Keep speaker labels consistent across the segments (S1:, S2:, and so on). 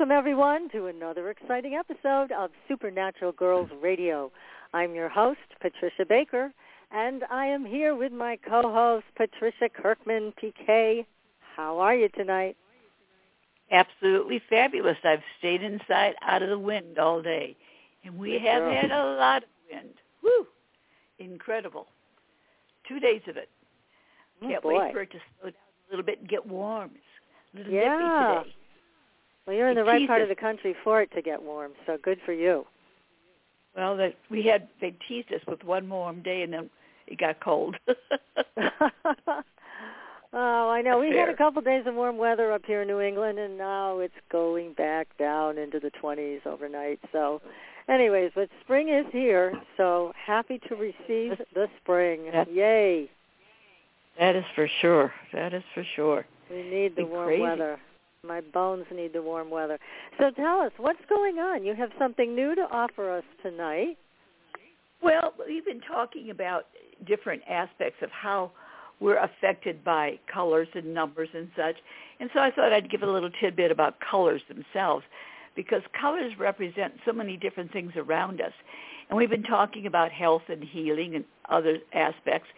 S1: Welcome, everyone, to another exciting episode of Supernatural Girls Radio. I'm your host, Patricia Baker, and I am here with my co-host, Patricia Kirkman, PK. How are you tonight?
S2: Absolutely fabulous. I've stayed inside out of the wind all day, and we
S1: Good
S2: have
S1: girl.
S2: had a lot of wind. Woo! Incredible. Two days of it.
S1: Oh,
S2: Can't
S1: boy.
S2: wait for it to slow down a little bit and get warm. It's a little
S1: Yeah.
S2: nippy today.
S1: Well, you're in the right part of the country for it to get warm, so good for you.
S2: Well, that we had they teased us with one warm day, and then it got cold.
S1: oh, I know.
S2: That's
S1: We had a
S2: fair.
S1: couple days of warm weather up here in New England, and now it's going back down into the 20s overnight. So, anyways, but spring is here, so happy to receive the spring.
S2: Yeah.
S1: Yay!
S2: that is for sure. That is for sure.
S1: We need the warm
S2: crazy.
S1: weather. My bones need the warm weather. So tell us, what's going on? You have something new to offer us tonight.
S2: Well, we've been talking about different aspects of how we're affected by colors and numbers and such. And so I thought I'd give a little tidbit about colors themselves because colors represent so many different things around us. And we've been talking about health and healing and other aspects,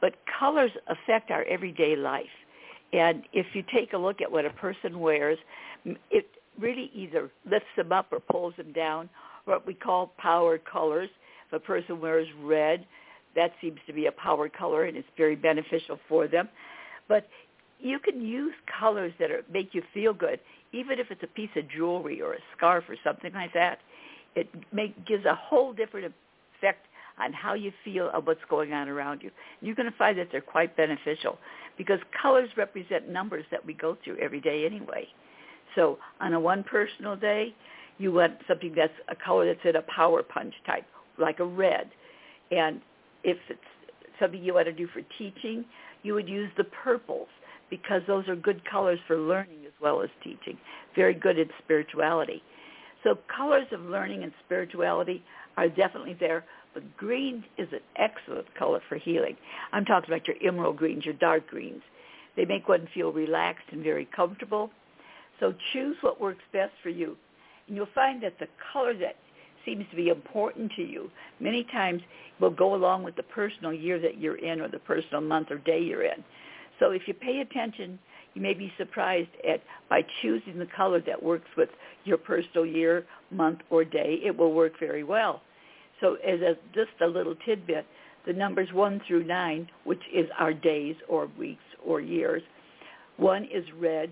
S2: but colors affect our everyday life. And if you take a look at what a person wears, it really either lifts them up or pulls them down, what we call power colors. If a person wears red, that seems to be a power color and it's very beneficial for them. But you can use colors that are, make you feel good, even if it's a piece of jewelry or a scarf or something like that. It make, gives a whole different effect on how you feel of what's going on around you. You're going to find that they're quite beneficial because colors represent numbers that we go through every day anyway. So on a one personal day, you want something that's a color that's in a power punch type, like a red. And if it's something you want to do for teaching, you would use the purples because those are good colors for learning as well as teaching. Very good in spirituality. So colors of learning and spirituality are definitely there, but green is an excellent color for healing. I'm talking about your emerald greens, your dark greens. They make one feel relaxed and very comfortable. So choose what works best for you. And you'll find that the color that seems to be important to you many times will go along with the personal year that you're in or the personal month or day you're in. So if you pay attention, you may be surprised at by choosing the color that works with your personal year, month, or day, it will work very well. So as a, just a little tidbit, the numbers 1 through 9, which is our days or weeks or years, 1 is red,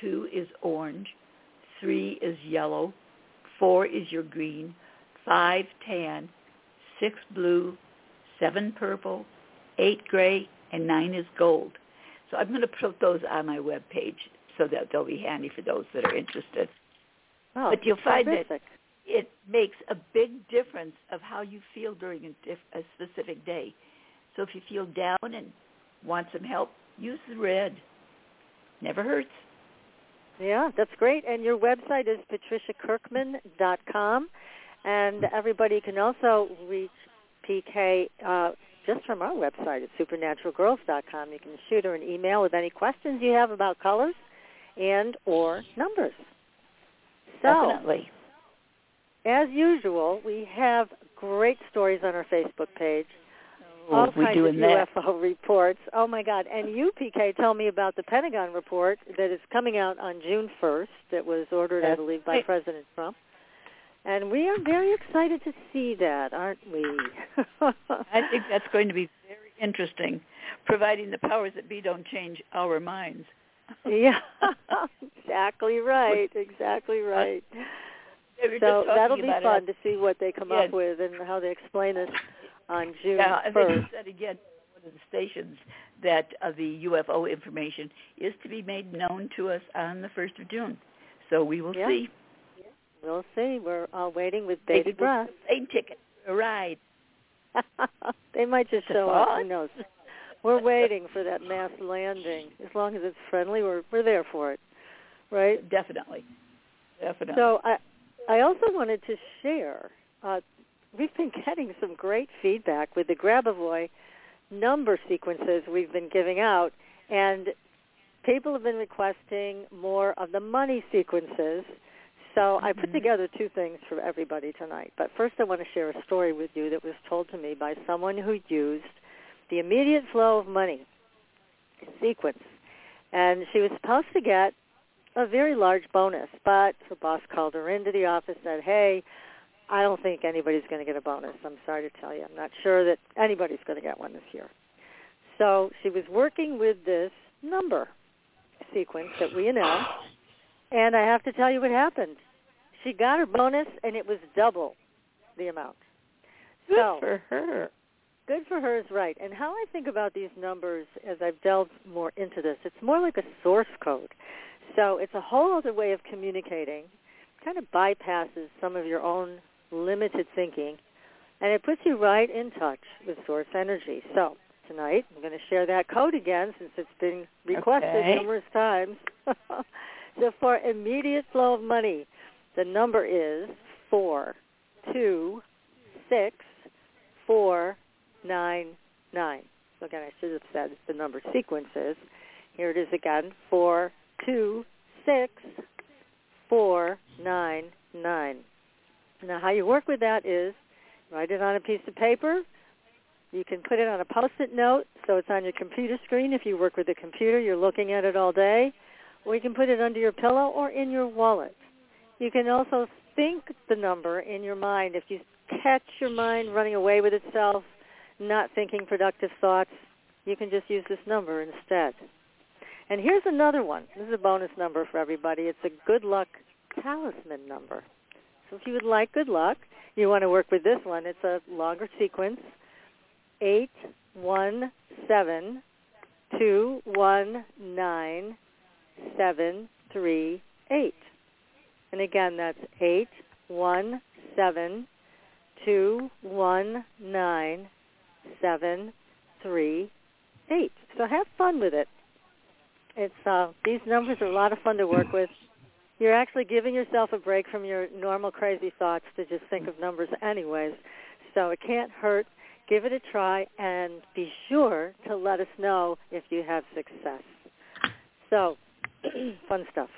S2: 2 is orange, 3 is yellow, 4 is your green, 5 tan, 6 blue, 7 purple, 8 gray, and 9 is gold. So I'm going to put those on my web page so that they'll be handy for those that are interested.
S1: Oh,
S2: But you'll find that-
S1: terrific.
S2: It makes a big difference of how you feel during a, diff- a specific day. So if you feel down and want some help, use the red. Never hurts.
S1: Yeah, that's great. And your website is patriciakirkman.com. And everybody can also reach PK uh, just from our website at supernaturalgirls.com. You can shoot her an email with any questions you have about colors and or numbers. So,
S2: Definitely.
S1: As usual, we have great stories on our Facebook page.
S2: Oh,
S1: all
S2: we're
S1: kinds
S2: doing
S1: of
S2: that.
S1: UFO reports. Oh my God! And you, PK, tell me about the Pentagon report that is coming out on June 1st. That was ordered, I believe, by
S2: right.
S1: President Trump. And we are very excited to see that, aren't we?
S2: I think that's going to be very interesting, providing the powers that be don't change our minds.
S1: yeah, exactly right. Exactly
S2: uh, right.
S1: So that'll be fun
S2: it.
S1: to see what they come
S2: Yeah.
S1: up with and how they explain this on June
S2: Yeah, and they
S1: first.
S2: just said again, one of the stations that uh, the UFO information is to be made known to us on the first of June. So we will
S1: Yeah.
S2: see.
S1: We'll see. We're all waiting with bated breath.
S2: plane ticket, a ride.
S1: they might just show up. Who knows? We're waiting for that mass landing. As long as it's friendly, we're we're there for it, right?
S2: Definitely, definitely.
S1: So I I also wanted to share. Uh, we've been getting some great feedback with the Grabovoi number sequences we've been giving out, and people have been requesting more of the money sequences. So I put
S2: Mhm.
S1: together two things for everybody tonight. But first, I want to share a story with you that was told to me by someone who used the immediate flow of money sequence, and she was supposed to get a very large bonus, but her boss called her into the office and said, "Hey, I don't think anybody's going to get a bonus. I'm sorry to tell you. I'm not sure that anybody's going to get one this year." So she was working with this number sequence that we announced, and I have to tell you what happened. She got her bonus, and it was double the amount.
S2: Good
S1: so,
S2: for her.
S1: Good for her is right. And how I think about these numbers as I've delved more into this, it's more like a source code. So it's a whole other way of communicating, kind of bypasses some of your own limited thinking, and it puts you right in touch with source energy. So tonight I'm going to share that code again since it's been requested
S2: Okay.
S1: numerous times. so for immediate flow of money, the number is four two six four nine nine. So again, I should have said the number sequences. Here it is again: four two six four nine nine. Now, how you work with that is write it on a piece of paper. You can put it on a post-it note so it's on your computer screen. If you work with a computer, you're looking at it all day. Or you can put it under your pillow or in your wallet. You can also think the number in your mind. If you catch your mind running away with itself, not thinking productive thoughts, you can just use this number instead. And here's another one. This is a bonus number for everybody. It's a good luck talisman number. So if you would like good luck, you want to work with this one. It's a longer sequence. Eight one seven two one nine seven three eight. And again, that's eight one seven two one nine seven three eight. So have fun with it. It's uh, these numbers are a lot of fun to work with. You're actually giving yourself a break from your normal crazy thoughts to just think of numbers anyways. So it can't hurt. Give it a try and be sure to let us know if you have success. So, fun stuff.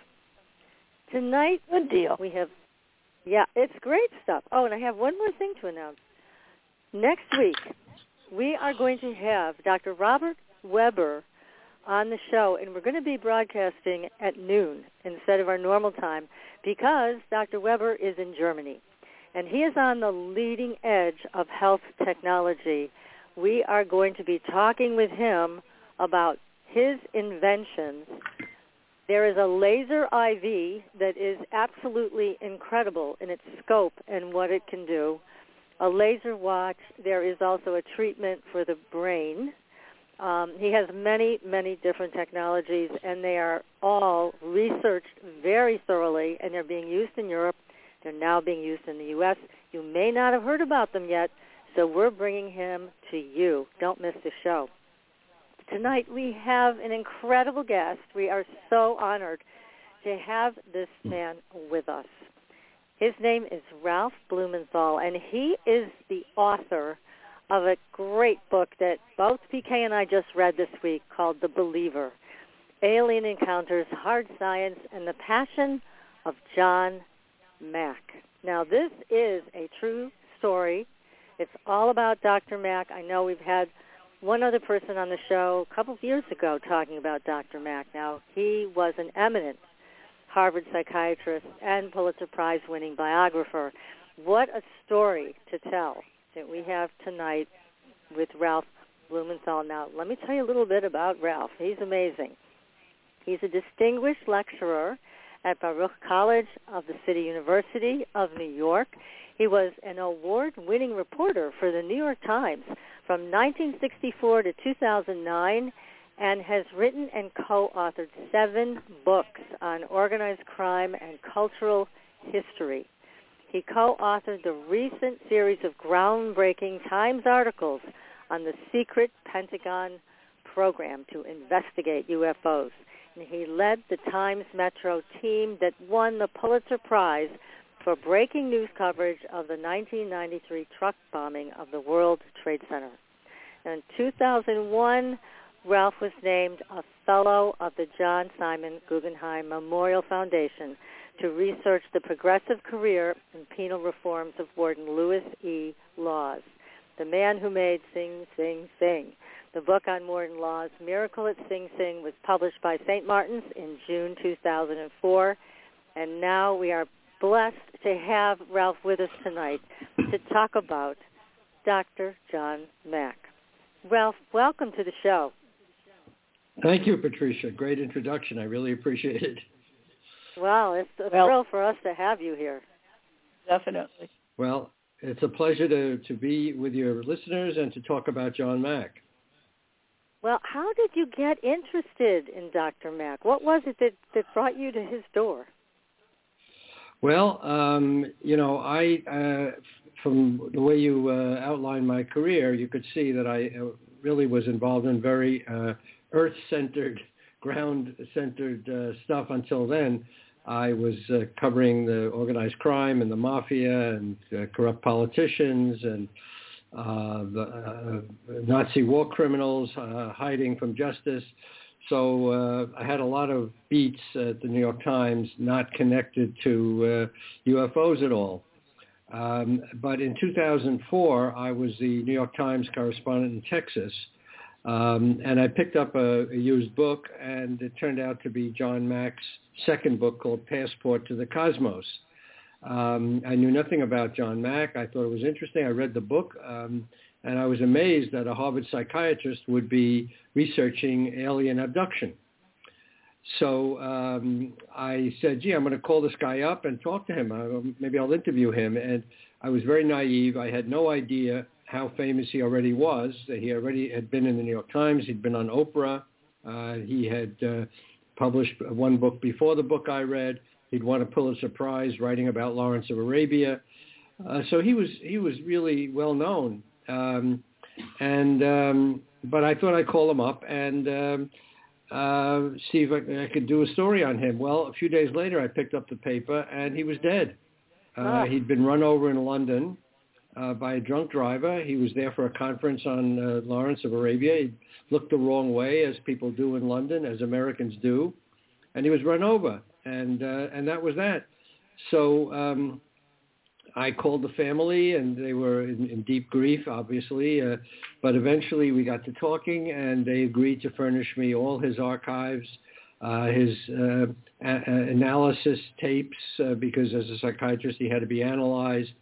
S1: Tonight
S2: Good deal.
S1: we have, yeah, it's great stuff. Oh, and I have one more thing to announce. Next week, we are going to have Dr. Robert Weber on the show, and we're going to be broadcasting at noon instead of our normal time because Dr. Weber is in Germany, and he is on the leading edge of health technology. We are going to be talking with him about his inventions. There is a laser IV that is absolutely incredible in its scope and what it can do. A laser watch. There is also a treatment for the brain. Um, he has many, many different technologies, and they are all researched very thoroughly, and they're being used in Europe. They're now being used in the U.S. You may not have heard about them yet, so we're bringing him to you. Don't miss the show. Tonight we have an incredible guest. We are so honored to have this man with us. His name is Ralph Blumenthal, and he is the author of a great book that both PK and I just read this week called The Believer, Alien Encounters, Hard Science, and the Passion of John Mack. Now, this is a true story. It's all about Dr. Mack. I know we've had one other person on the show a couple of years ago talking about Dr. Mack. Now, he was an eminent Harvard psychiatrist and Pulitzer Prize winning biographer. What a story to tell that we have tonight with Ralph Blumenthal. Now, let me tell you a little bit about Ralph. He's amazing. He's a distinguished lecturer at Baruch College of the City University of New York. He was an award-winning reporter for the New York Times from 1964 to 2009 and has written and co-authored seven books on organized crime and cultural history. He co-authored the recent series of groundbreaking Times articles on the secret Pentagon program to investigate UFOs. And he led the Times Metro team that won the Pulitzer Prize for breaking news coverage of the 1993 truck bombing of the World Trade Center. In 2001, Ralph was named a Fellow of the John Simon Guggenheim Memorial Foundation to research the progressive career and penal reforms of Warden Lewis E. Lawes, the man who made Sing Sing Sing. The book on Warden Lawes, Miracle at Sing Sing, was published by St. Martin's in June 2004, and now we are blessed to have Ralph with us tonight to talk about Dr. John Mack. Ralph, welcome to the show.
S3: Thank you, Patricia. Great introduction. I really appreciate it.
S1: Well, it's a
S2: Well-
S1: thrill for us to have you here.
S2: Definitely.
S3: Well, it's a pleasure to, to be with your listeners and to talk about John Mack.
S1: Well, how did you get interested in Dr. Mack? What was it that, that brought you to his door?
S3: Well, um, you know, I uh, from the way you uh, outlined my career, you could see that I uh, really was involved in very uh, earth-centered, ground-centered uh, stuff until then. I was uh, covering the organized crime and the mafia and uh, corrupt politicians and uh, the uh, Nazi war criminals uh, hiding from justice. So uh, I had a lot of beats at the New York Times not connected to UFOs at all. Um, but in 2004, I was the New York Times correspondent in Texas, um, and I picked up a, a used book, and it turned out to be John Mack's second book called Passport to the Cosmos. Um, I knew nothing about John Mack. I thought it was interesting. I read the book, um, and I was amazed that a Harvard psychiatrist would be researching alien abduction. So um, I said, gee, I'm going to call this guy up and talk to him. Uh, maybe I'll interview him. And I was very naive. I had no idea how famous he already was. He already had been in the New York Times. He'd been on Oprah. Uh, he had uh, published one book before the book I read. He'd won a Pulitzer Prize writing about Lawrence of Arabia. Uh, so he was he was really well known. Um, and um, but I thought I'd call him up and um, uh, see if I, I could do a story on him. Well, a few days later, I picked up the paper and he was dead. Uh,
S1: Ah.
S3: He'd been run over in London uh, by a drunk driver. He was there for a conference on uh, Lawrence of Arabia. He looked the wrong way, as people do in London, as Americans do, and he was run over, and uh, and that was that. So um, I called the family, and they were in, in deep grief, obviously. Uh, but eventually, we got to talking, and they agreed to furnish me all his archives, uh, his uh, a- analysis tapes, uh, because as a psychiatrist, he had to be analyzed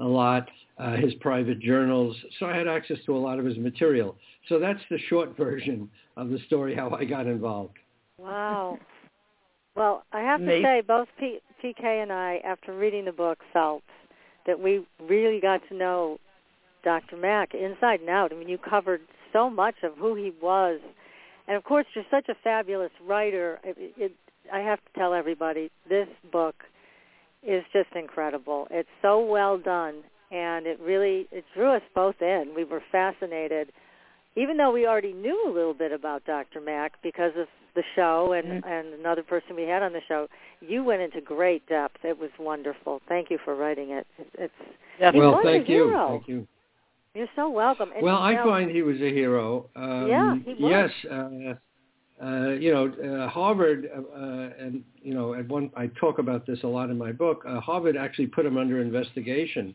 S3: a lot. Uh, his private journals, so I had access to a lot of his material. So that's the short version of the story how I got involved.
S1: Wow. Well, I have to
S2: Amazing.
S1: say, both P- PK and I, after reading the book, felt that we really got to know Dr. Mack inside and out. I mean, you covered so much of who he was, and of course, you're such a fabulous writer. It, it, I have to tell everybody, this book is just incredible. It's so well done, and it really it drew us both in. We were fascinated, even though we already knew a little bit about Dr. Mack because of the show and
S2: Mhm.
S1: and another person we had on the show. You went into great depth. It was wonderful. Thank you for writing it. It's,
S2: Definitely.
S3: well, thank you.
S1: hero.
S3: Thank you.
S1: you're so welcome. And,
S3: well, I
S1: know,
S3: find he was a hero. Um,
S1: Yeah, he was.
S3: Yes, uh, uh, you know, uh, Harvard, uh, uh, and you know, at one I talk about this a lot in my book. Uh, Harvard actually put him under investigation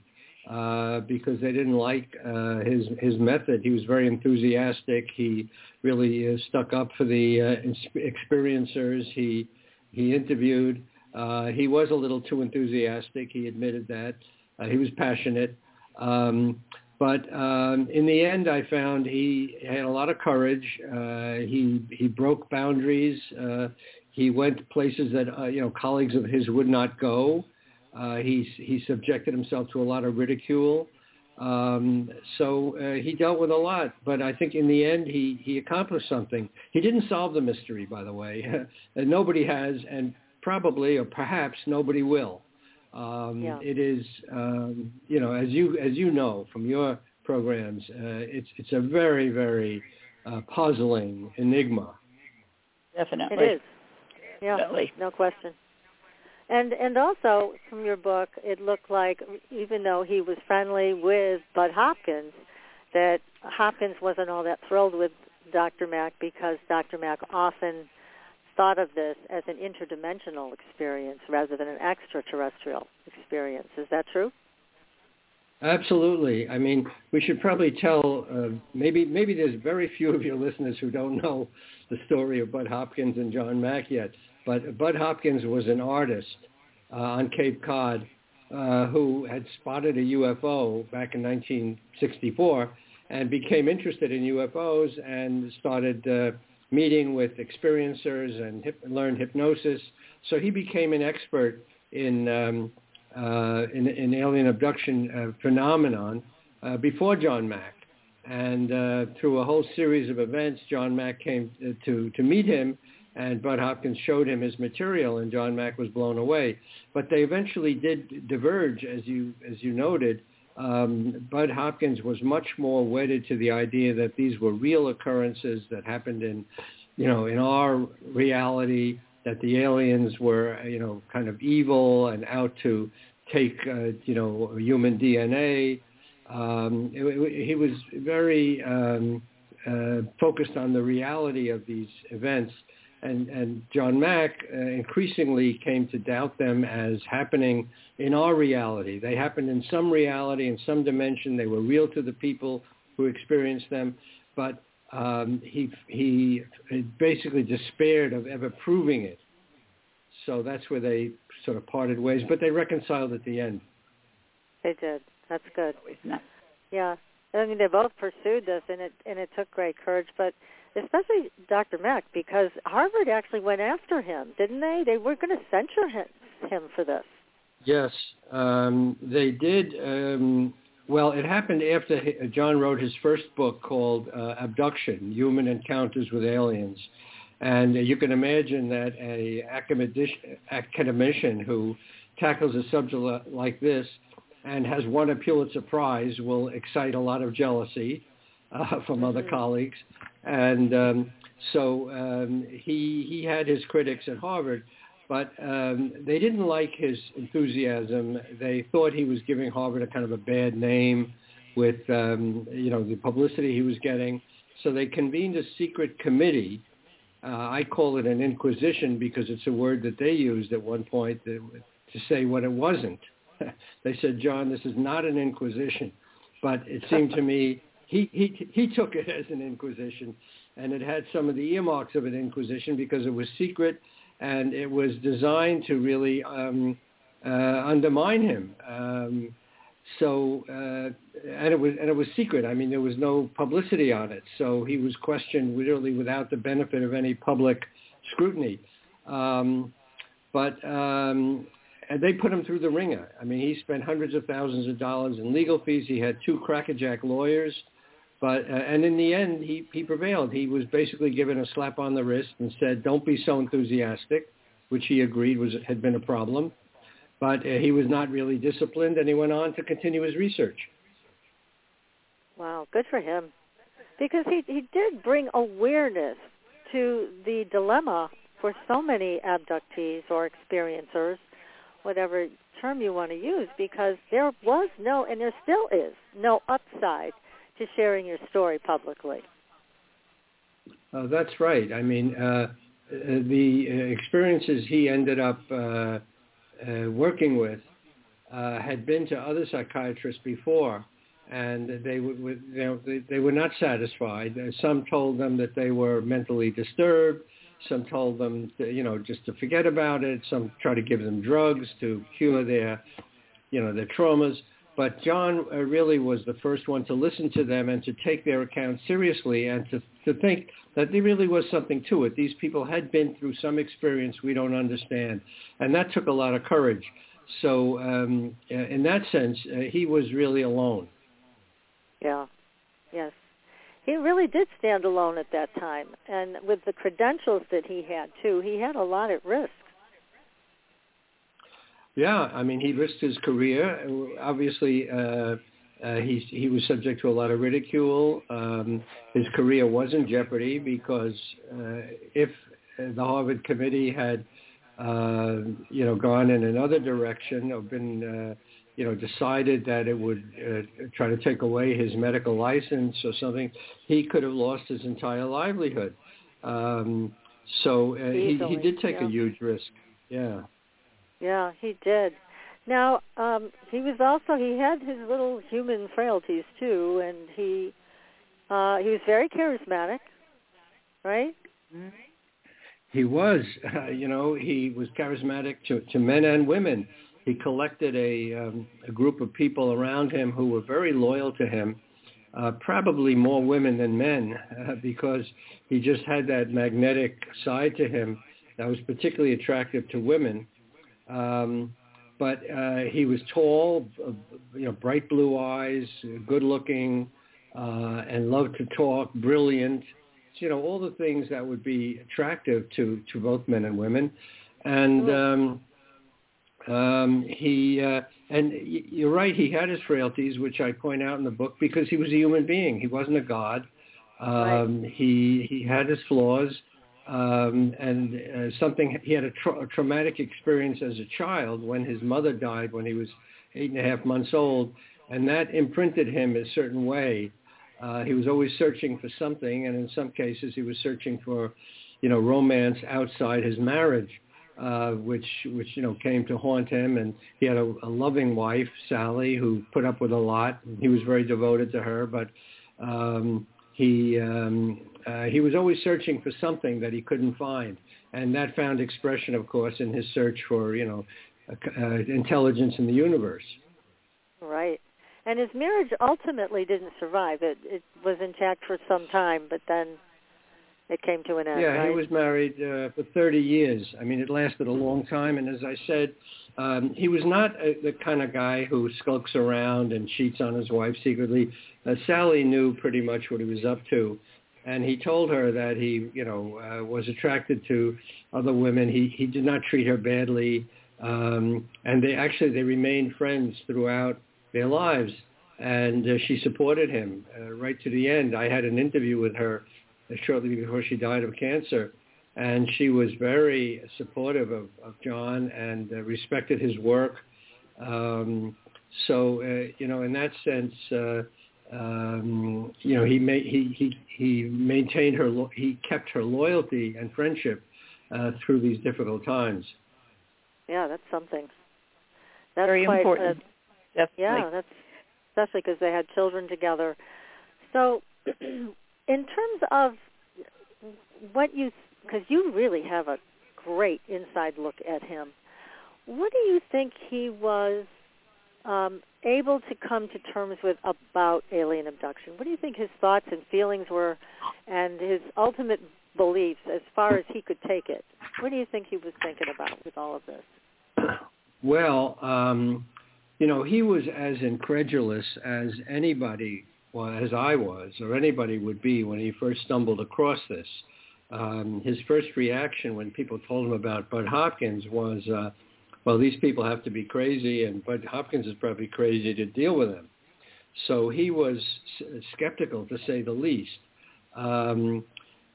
S3: uh, because they didn't like uh, his his method. He was very enthusiastic. He really uh, stuck up for the uh, experiencers. He he interviewed. Uh, he was a little too enthusiastic. He admitted that. Uh, he was passionate. Um, But um, in the end, I found he had a lot of courage. Uh, he he broke boundaries. Uh, he went places that uh, you know colleagues of his would not go. Uh, he he subjected himself to a lot of ridicule. Um, so uh, he dealt with a lot, but I think in the end he he accomplished something. He didn't solve the mystery, by the way, and nobody has, and probably or perhaps nobody will. Um,
S1: Yeah.
S3: It is, um, you know, as you as you know from your programs, uh, it's it's a very very uh, puzzling enigma.
S2: Definitely.
S1: It is. Yeah,
S2: Definitely.
S1: no question. And and also from your book, it looked like even though he was friendly with Bud Hopkins, that Hopkins wasn't all that thrilled with Dr. Mack because Dr. Mack often thought of this as an interdimensional experience rather than an extraterrestrial experience. Is that true?
S3: Absolutely. I mean, we should probably tell. Uh, maybe maybe there's very few of your listeners who don't know the story of Bud Hopkins and John Mack yet. But Bud Hopkins was an artist uh, on Cape Cod uh, who had spotted a UFO back in 1964 and became interested in UFOs and started uh, meeting with experiencers and hip- learned hypnosis. So he became an expert in um, uh, in, in alien abduction uh, phenomenon uh, before John Mack. And uh, through a whole series of events, John Mack came uh, to, to meet him, and Bud Hopkins showed him his material, and John Mack was blown away. But they eventually did diverge, as you, as you noted. Um, Bud Hopkins was much more wedded to the idea that these were real occurrences that happened in, you know, in our reality, that the aliens were, you know, kind of evil and out to take, uh, you know, human DNA. Um, it, it, he was very um, uh, focused on the reality of these events. And, and John Mack uh, increasingly came to doubt them as happening in our reality. They happened in some reality, in some dimension. They were real to the people who experienced them. But um, he he basically despaired of ever proving it. So that's where they sort of parted ways, but they reconciled at the end.
S1: They did. That's good. Yeah. I mean, they both pursued this, and it and it took great courage, but especially Dr. Mack because Harvard actually went after him, didn't they? They were going to censure him him for this.
S3: Yes, um, they did. Um, well, it happened after John wrote his first book called uh, Abduction: Human Encounters with Aliens, and you can imagine that a academician who tackles a subject like this and has won a Pulitzer Prize will excite a lot of jealousy uh, from other
S1: Mhm.
S3: colleagues, and um, so um, he he had his critics at Harvard but um, they didn't like his enthusiasm. They thought he was giving Harvard a kind of a bad name with um, you know the publicity he was getting. So they convened a secret committee. Uh, I call it an inquisition because it's a word that they used at one point to, to say what it wasn't. they said, John, this is not an inquisition, but it seemed to me he, he he took it as an inquisition, and it had some of the earmarks of an inquisition because it was secret and it was designed to really um, uh, undermine him. Um, so uh, and it was and it was secret. I mean, there was no publicity on it, so he was questioned literally without the benefit of any public scrutiny. Um, but um, they put him through the wringer. I mean, he spent hundreds of thousands of dollars in legal fees. He had two crackerjack lawyers. But uh, and in the end, he he prevailed. He was basically given a slap on the wrist and said, "Don't be so enthusiastic," which he agreed was had been a problem. But uh, he was not really disciplined, and he went on to continue his research.
S1: Wow, good for him. Because he he did bring awareness to the dilemma for so many abductees or experiencers, whatever term you want to use, because there was no, and there still is, no upside to sharing your story publicly.
S3: Uh, that's right. I mean, uh, the experiences he ended up uh, uh, working with uh, had been to other psychiatrists before, and they would, would you know, they, they were not satisfied. Uh, Some told them that they were mentally disturbed. Some told them, to, you know, just to forget about it. Some tried to give them drugs to cure their, you know, their traumas. But John uh, really was the first one to listen to them and to take their account seriously and to, to think that there really was something to it. These people had been through some experience we don't understand. And that took a lot of courage. So um, uh, in that sense, uh, he was really alone.
S1: Yeah, yes. He really did stand alone at that time. And with the credentials that he had, too, he had a lot at risk.
S3: Yeah, I mean, he risked his career. Obviously, uh, uh, he he was subject to a lot of ridicule. Um, his career was in jeopardy because uh, if the Harvard committee had, uh, you know, gone in another direction or been, uh, you know, decided that it would uh, try to take away his medical license or something, he could have lost his entire livelihood. Um, so uh, he he did take
S1: yeah.
S3: a huge risk. Yeah.
S1: Yeah, he did. Now, um, he was also he had his little human frailties too, and he uh, he was very charismatic, right?
S3: He was, uh, you know, he was charismatic to, to men and women. He collected a, um, a group of people around him who were very loyal to him, uh, probably more women than men, uh, because he just had that magnetic side to him that was particularly attractive to women. Um, but uh, he was tall, uh, you know, bright blue eyes, good looking, uh, and loved to talk, brilliant. You know, all the things that would be attractive to, to both men and women. And um, um, he, uh, and you're right, he had his frailties, which I point out in the book, because he was a human being. He wasn't a god. Um,
S1: right.
S3: He he had his flaws um, and uh, something he had a, tra- a traumatic experience as a child when his mother died when he was eight and a half months old, and that imprinted him a certain way. Uh, he was always searching for something, and in some cases he was searching for, you know, romance outside his marriage, uh, which which you know came to haunt him. And he had a, a loving wife, Sally, who put up with a lot. He was very devoted to her, but um, he um, uh, he was always searching for something that he couldn't find, and that found expression, of course, in his search for you know uh, intelligence in the universe.
S1: Right, and his marriage ultimately didn't survive. It it was intact for some time, but then it came to an end.
S3: Yeah,
S1: right?
S3: he was married uh, for 30 years. I mean, it lasted a long time, and as I said, um, he was not a, the kind of guy who skulks around and cheats on his wife secretly. Uh, Sally knew pretty much what he was up to, and he told her that he, you know, uh, was attracted to other women. He he did not treat her badly, um, and they actually they remained friends throughout their lives. And uh, she supported him uh, right to the end. I had an interview with her shortly before she died of cancer, and she was very supportive of, of John and uh, respected his work. Um, so, uh, you know, in that sense, uh, um, you know, he, ma- he he he maintained her, lo- he kept her loyalty and friendship uh, through these difficult times.
S1: Yeah, that's something. That's
S2: Very
S1: quite,
S2: important.
S1: Uh,
S2: Definitely.
S1: yeah, that's especially because they had children together. So, in terms of what you, because you really have a great inside look at him. What do you think he was um, able to come to terms with about alien abduction? What do you think his thoughts and feelings were, and his ultimate beliefs as far as he could take it? What do you think he was thinking about with all of this?
S3: Well, um, you know, he was as incredulous as anybody, well, as I was, or anybody would be when he first stumbled across this. Um, his first reaction when people told him about Bud Hopkins was, uh, well, these people have to be crazy, and Bud Hopkins is probably crazy to deal with them. So he was skeptical, to say the least. Um,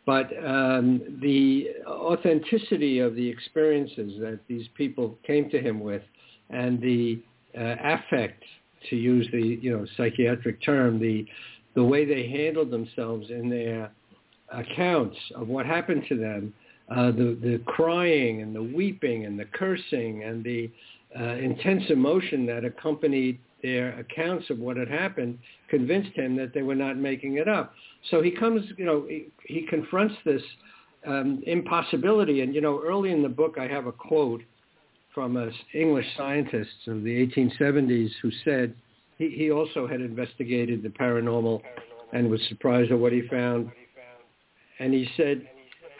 S3: but um, the authenticity of the experiences that these people came to him with, and the uh, affect, to use the you know psychiatric term, the the way they handled themselves in their accounts of what happened to them, uh, the the crying and the weeping and the cursing and the uh, intense emotion that accompanied their accounts of what had happened convinced him that they were not making it up. So he comes, you know, he, he confronts this um, impossibility. And, you know, early in the book, I have a quote from an English scientist of the 1870s who said, he, he also had investigated the paranormal and was surprised at what he found. And he said,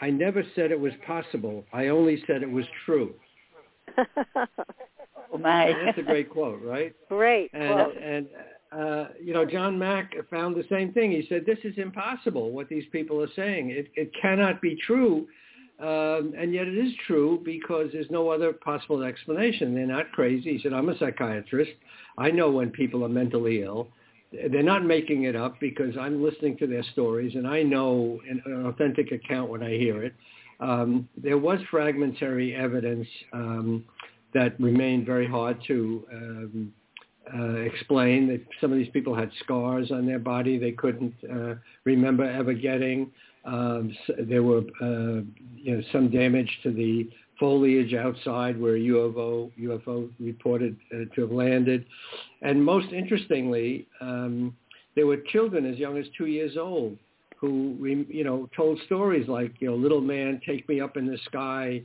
S3: I never said it was possible. I only said it was true.
S2: oh my.
S3: That's a great quote, right?
S1: Great.
S3: And,
S1: quote.
S3: and uh, you know, John Mack found the same thing. He said, this is impossible, what these people are saying. It, it cannot be true. Um, and yet it is true because there's no other possible explanation. They're not crazy. He said, I'm a psychiatrist. I know when people are mentally ill. They're not making it up because I'm listening to their stories and I know an, an authentic account when I hear it. Um, there was fragmentary evidence um, that remained very hard to um, uh, explain. That some of these people had scars on their body they couldn't uh, remember ever getting. Um, so there were uh, you know some damage to the foliage outside where UFO UFO reported uh, to have landed, and most interestingly, um, there were children as young as two years old who you know told stories like you know little man take me up in the sky.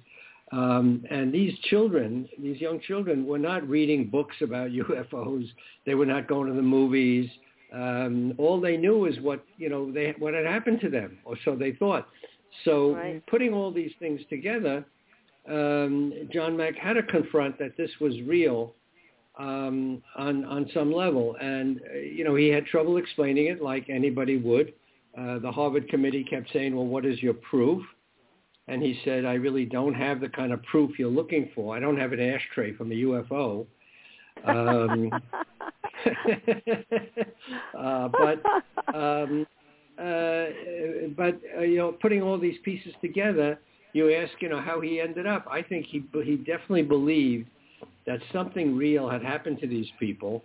S3: Um, and these children these young children were not reading books about ufos they were not going to the movies. Um, all they knew is what you know they what had happened to them or so they thought. So
S1: Right.
S3: putting all these things together um, john mack had to confront that this was real um, on on some level and uh, you know he had trouble explaining it like anybody would uh, the Harvard committee kept saying, well, what is your proof? And he said, I really don't have the kind of proof you're looking for. I don't have an ashtray from a UFO. Um, uh, but um, uh, but uh, you know, putting all these pieces together, you ask, you know, how he ended up. I think he he definitely believed that something real had happened to these people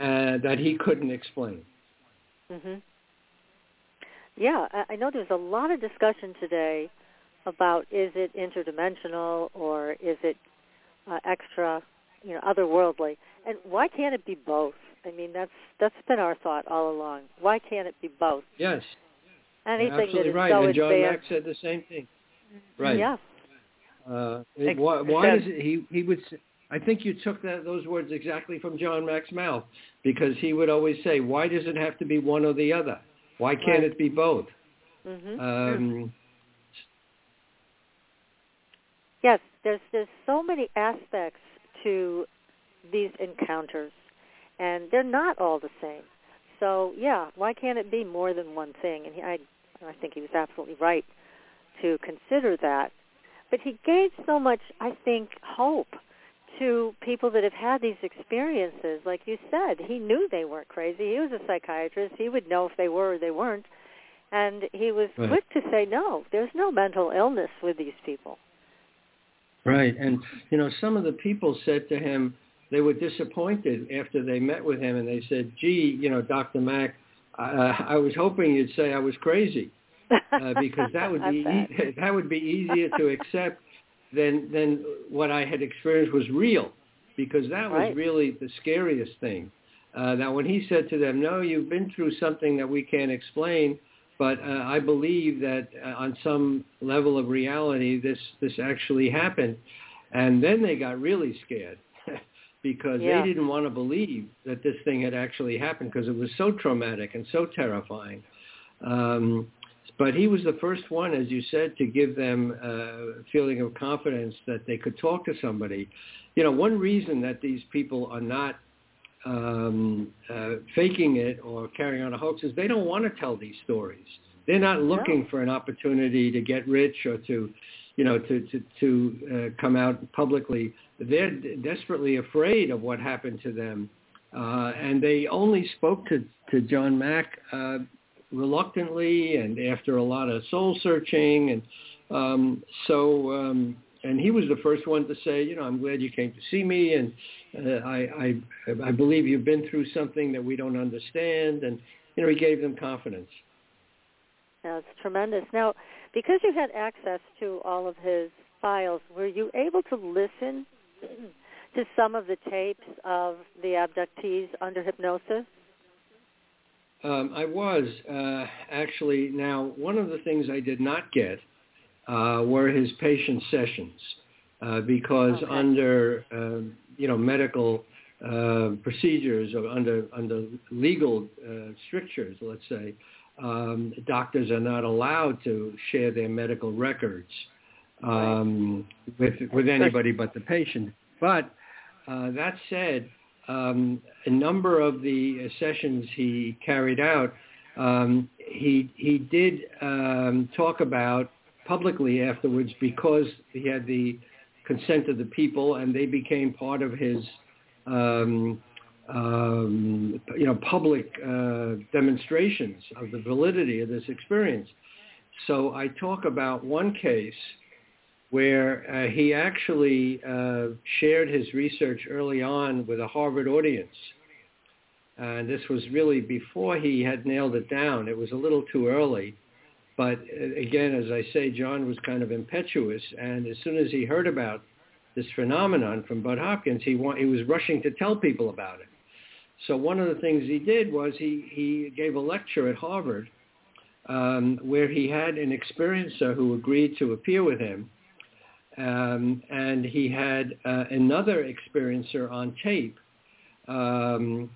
S3: uh, that he couldn't explain.
S1: hmm Yeah, I know there's a lot of discussion today about is it interdimensional or is it uh, extra, you know, otherworldly, and why can't it be both? I mean, that's that's been our thought all along. Why can't it be both?
S3: Yes,
S1: Anything
S3: absolutely
S1: that is
S3: right.
S1: so
S3: and John Mack said the same thing. Right.
S1: yeah,
S3: Uh,
S2: Ex-
S3: why, why does it, he he would? s- I think you took that those words exactly from John Mack's mouth because he would always say, "Why does it have to be one or the other? Why can't
S1: Right.
S3: it be both?"
S1: hmm
S3: Um,
S1: yes. There's there's so many aspects to these encounters, and they're not all the same. So yeah, why can't it be more than one thing? And he, I I think he was absolutely right to consider that. But he gave so much, I think, hope to people that have had these experiences. Like you said, he knew they weren't crazy. He was a psychiatrist. He would know if they were or they weren't. And he was
S3: Right.
S1: quick to say, no, there's no mental illness with these people.
S3: Right. And, you know, some of the people said to him, they were disappointed after they met with him and they said, gee, you know, Dr. Mack, uh, I was hoping you'd say I was crazy uh, because that would be e- that would be easier to accept than than what I had experienced was real because that was
S1: Right.
S3: really the scariest thing. Uh, that when he said to them, "No, you've been through something that we can't explain, but uh, I believe that uh, on some level of reality, this this actually happened," and then they got really scared. Because
S1: Yeah.
S3: they didn't want to believe that this thing had actually happened because it was so traumatic and so terrifying. Um, but he was the first one, as you said, to give them a feeling of confidence that they could talk to somebody. You know, one reason that these people are not um, uh, faking it or carrying on a hoax is they don't want to tell these stories. They're not looking for an opportunity to get rich or to, you know, to to, to uh, come out publicly. They're d- desperately afraid of what happened to them, uh, and they only spoke to to John Mack uh, reluctantly and after a lot of soul searching and um so um and he was the first one to say you know i'm glad you came to see me and uh, i i i believe you've been through something that we don't understand and you know he gave them confidence
S1: That's tremendous. Now, because you had access to all of his files, were you able to listen to some of the tapes of the abductees under hypnosis?
S3: Um, I was uh, actually. Now, one of the things I did not get uh, were his patient sessions uh, because
S1: Okay.
S3: under um, you know medical uh, procedures or under under legal uh, strictures, let's say, um, doctors are not allowed to share their medical records um, with with anybody but the patient. But uh, that said, um, a number of the sessions he carried out, um, he he did um, talk about publicly afterwards because he had the consent of the people and they became part of his um, um, you know public uh, demonstrations of the validity of this experience. So I talk about one case where uh, he actually uh, shared his research early on with a Harvard audience. And this was really before he had nailed it down. It was a little too early. But uh, again, as I say, John was kind of impetuous. And as soon as he heard about this phenomenon from Bud Hopkins, he, wa- he was rushing to tell people about it. So one of the things he did was he, he gave a lecture at Harvard um, where he had an experiencer who agreed to appear with him um, and he had uh, another experiencer on tape um,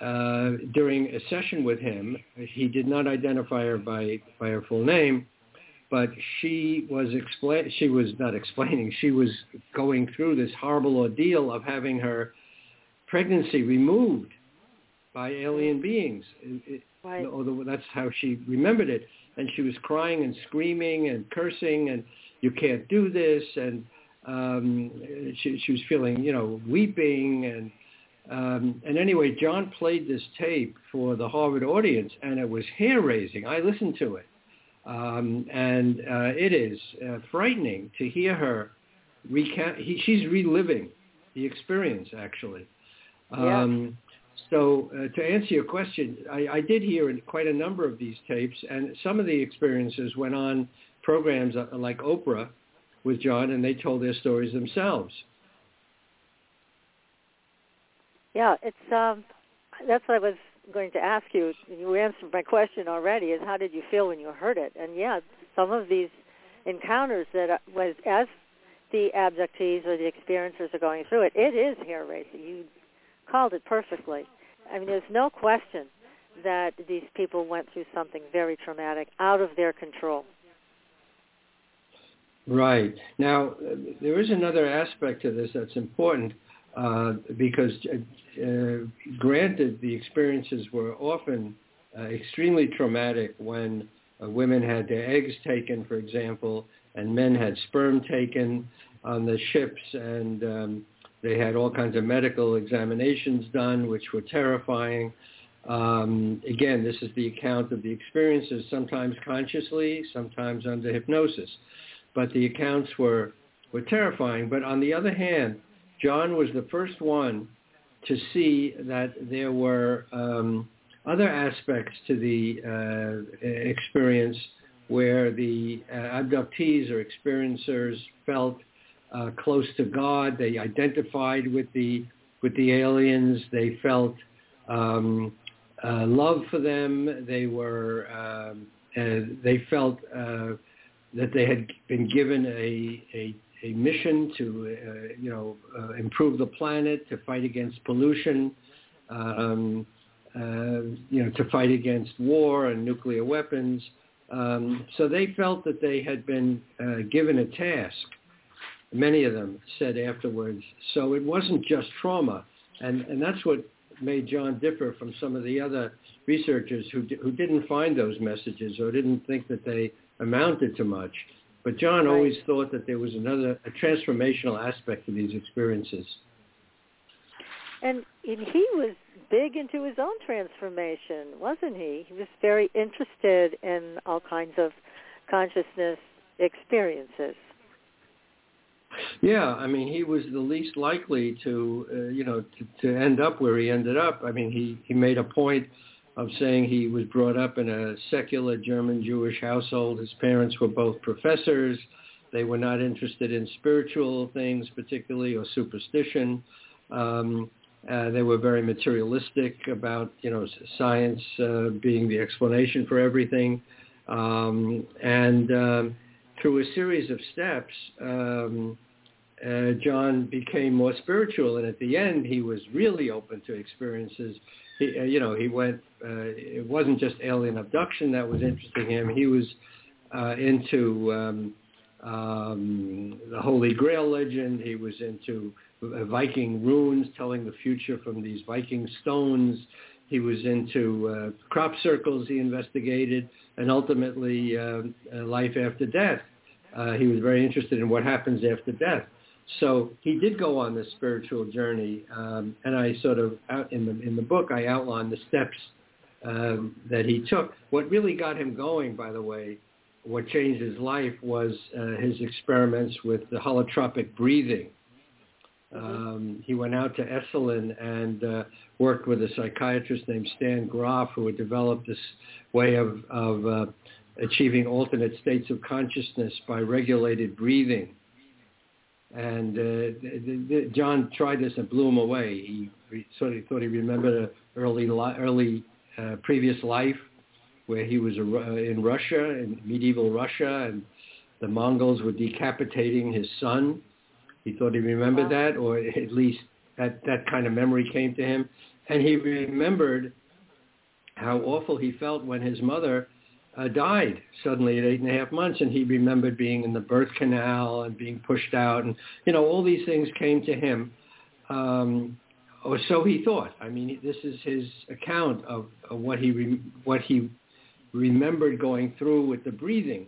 S3: uh, during a session with him. He did not identify her by, by her full name, but she was explain. She was not explaining. She was going through this horrible ordeal of having her pregnancy removed by alien beings. It,
S1: Right.
S3: although that's how she remembered it. And she was crying and screaming and cursing and you can't do this. And um, she, she was feeling, you know, weeping. And, um, and anyway, John played this tape for the Harvard audience and it was hair raising. I listened to it. Um, and uh, it is uh, frightening to hear her recount. He, she's reliving the experience, actually. Um, so uh, to answer your question, I, I did hear quite a number of these tapes, and some of the experiences went on programs uh, like Oprah with John, and they told their stories themselves.
S1: Yeah, it's um, that's what I was going to ask you. You answered my question already. Is how did you feel when you heard it? And yeah, some of these encounters that uh, was as the abductees or the experiencers are going through it, it is hair raising. You called it perfectly. I mean, there's no question that these people went through something very traumatic, out of their control.
S3: Right. Now, there is another aspect to this that's important uh, because, uh, uh, granted, the experiences were often uh, extremely traumatic when uh, women had their eggs taken, for example, and men had sperm taken on the ships, and um, they had all kinds of medical examinations done, which were terrifying. Um, again, this is the account of the experiences, sometimes consciously, sometimes under hypnosis. But the accounts were, were terrifying. But on the other hand, John was the first one to see that there were um, other aspects to the uh, experience where the uh, abductees or experiencers felt uh, close to God. They identified with the with the aliens. They felt um, uh, love for them. They were um, uh, they felt uh, that they had been given a a, a mission to uh, you know uh, improve the planet, to fight against pollution. Um, you know, to fight against war and nuclear weapons. Um, so they felt that they had been given a task many of them said afterwards. So it wasn't just trauma. And, and that's what made John differ from some of the other researchers who, who didn't find those messages or didn't think that they amounted to much. But John
S1: Right.
S3: always thought that there was another, a transformational aspect to these experiences.
S1: And, and he was big into his own transformation, wasn't he? He was very interested in all kinds of consciousness experiences.
S3: Yeah, I mean, he was the least likely to, uh, you know, to, to end up where he ended up. I mean, he, he made a point of saying he was brought up in a secular German Jewish household. His parents were both professors. They were not interested in spiritual things particularly or superstition. Um, uh, they were very materialistic about, you know, science uh, being the explanation for everything. Um, and um, through a series of steps, um, uh, John became more spiritual, and at the end, he was really open to experiences. He, uh, you know, he went. Uh, it wasn't just alien abduction that was interesting him. He was uh, into um, um, the Holy Grail legend. He was into uh, Viking runes telling the future from these Viking stones. He was into uh, crop circles he investigated, and ultimately uh, uh, life after death. Uh, he was very interested in what happens after death. So he did go on this spiritual journey, um, and I sort of out in the in the book I outline the steps um, that he took. What really got him going, by the way, what changed his life was uh, his experiments with the holotropic breathing. Um, he went out to Esalen and uh, worked with a psychiatrist named Stan Grof, who had developed this way of, of uh, achieving alternate states of consciousness by regulated breathing. And uh, the, the, John tried this and blew him away. He re- sort of thought he remembered an early, li- early uh, previous life where he was uh, in Russia, in medieval Russia, and the Mongols were decapitating his son. He thought he remembered wow. that, or at least that, that kind of memory came to him. And he remembered how awful he felt when his mother uh, died suddenly at eight and a half months, and he remembered being in the birth canal and being pushed out, and you know all these things came to him, um, or so he thought. I mean, this is his account of, of what he re- what he remembered going through with the breathing.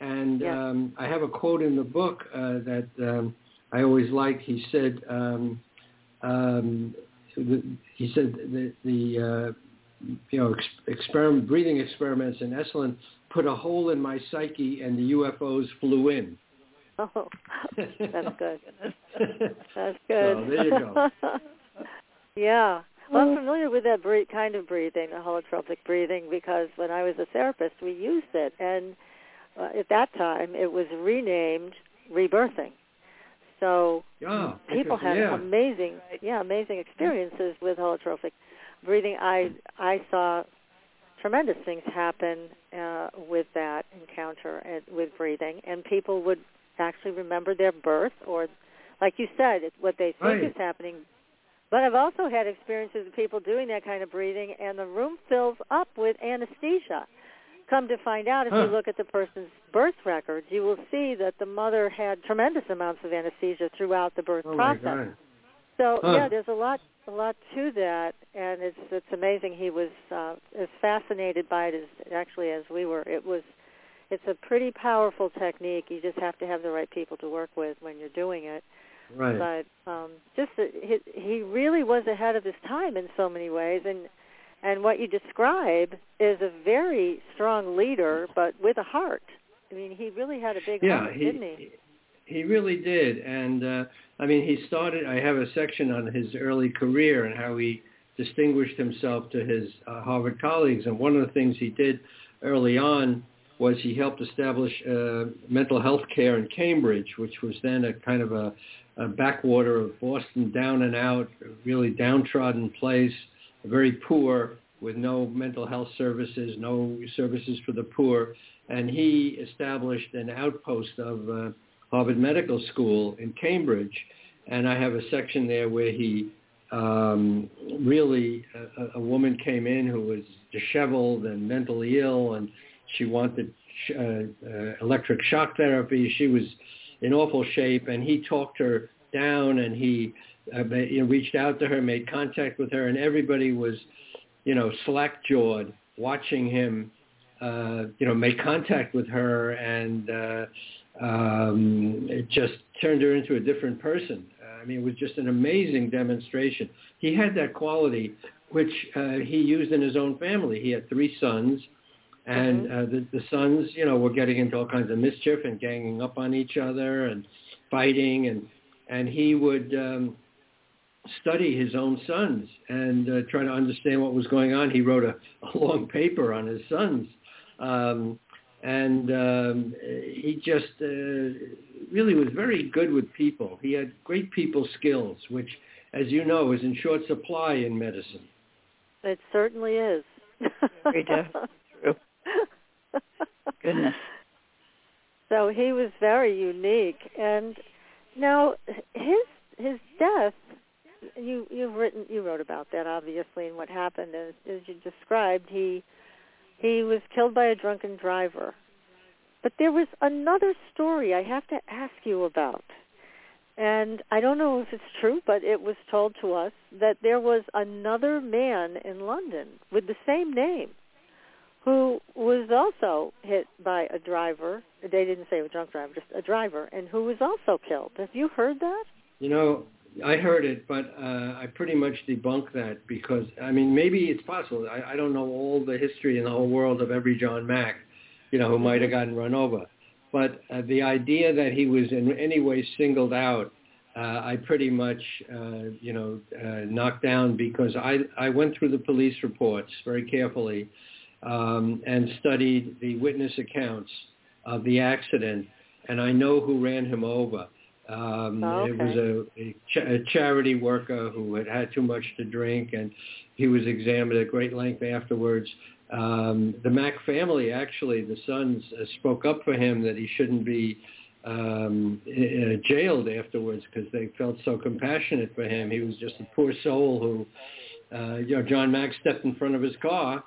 S3: And yeah. um, I have a quote in the book uh, that um, I always liked. He said, um, um, he said the, the uh, you know, ex- experiment, breathing experiments in Esalen put a hole in my psyche and the UFOs flew in.
S1: Oh, that's good. that's good.
S3: So there you go.
S1: yeah. Well, I'm familiar with that breathe, kind of breathing, the holotropic breathing, because when I was a therapist, we used it, and uh, at that time it was renamed rebirthing. So
S3: oh,
S1: people had
S3: yeah.
S1: amazing, yeah, amazing experiences with holotropic breathing, I I saw tremendous things happen uh, with that encounter and, with breathing, and people would actually remember their birth, or, like you said, it's what they think
S3: right.
S1: is happening. But I've also had experiences of people doing that kind of breathing, and the room fills up with anesthesia. Come to find out, if
S3: huh.
S1: you look at the person's birth records, you will see that the mother had tremendous amounts of anesthesia throughout the birth
S3: oh
S1: process. So
S3: huh.
S1: yeah, there's a lot a lot to that, and it's it's amazing. He was uh, as fascinated by it as actually as we were. It was it's a pretty powerful technique. You just have to have the right people to work with when you're doing it.
S3: Right.
S1: But um, just that he, he really was ahead of his time in so many ways, and and what you describe is a very strong leader, but with a heart. I mean, he really had a big
S3: yeah,
S1: heart,
S3: he,
S1: didn't he?
S3: He really did, and uh, I mean, he started. I have a section on his early career and how he distinguished himself to his uh, Harvard colleagues. And one of the things he did early on was he helped establish uh, mental health care in Cambridge, which was then a kind of a, a backwater of Boston, down and out, really downtrodden place, very poor, with no mental health services, no services for the poor. And he established an outpost of uh, Harvard Medical School in Cambridge, and I have a section there where he um, really a, a woman came in who was disheveled and mentally ill, and she wanted uh, uh, electric shock therapy. She was in awful shape, and he talked her down, and he uh, you know, reached out to her, made contact with her, and everybody was, you know, slack-jawed watching him, uh, you know, make contact with her and uh, um, it just turned her into a different person. Uh, I mean, it was just an amazing demonstration. He had that quality, which uh, he used in his own family. He had three sons, and mm-hmm. uh, the, the sons, you know, were getting into all kinds of mischief and ganging up on each other and fighting, and and he would um, study his own sons and uh, try to understand what was going on. He wrote a, a long paper on his sons. Um, and um, he just uh, really was very good with people. He had great people skills, which, as you know, is in short supply in medicine.
S1: It certainly is.
S2: Very true. Goodness.
S1: So he was very unique, and now his his death. You you've written you wrote about that obviously and what happened as as you described. He he was killed by a drunken driver. But there was another story I have to ask you about. And I don't know if it's true, but it was told to us that there was another man in London with the same name who was also hit by a driver. They didn't say a drunk driver, just a driver, and who was also killed. Have you heard that?
S3: You know, I heard it, but uh, I pretty much debunk that because I mean maybe it's possible. I, I don't know all the history in the whole world of every John Mack, you know, who might have gotten run over. But uh, the idea that he was in any way singled out, uh, I pretty much, uh, you know, uh, knocked down because I I went through the police reports very carefully um, and studied the witness accounts of the accident, and I know who ran him over. Um,
S1: Oh, okay.
S3: It was a, a, ch- a charity worker who had had too much to drink, and he was examined at great length afterwards. Um, the Mack family, actually, the sons uh, spoke up for him that he shouldn't be um, uh, jailed afterwards because they felt so compassionate for him. He was just a poor soul who, uh, you know, John Mack stepped in front of his car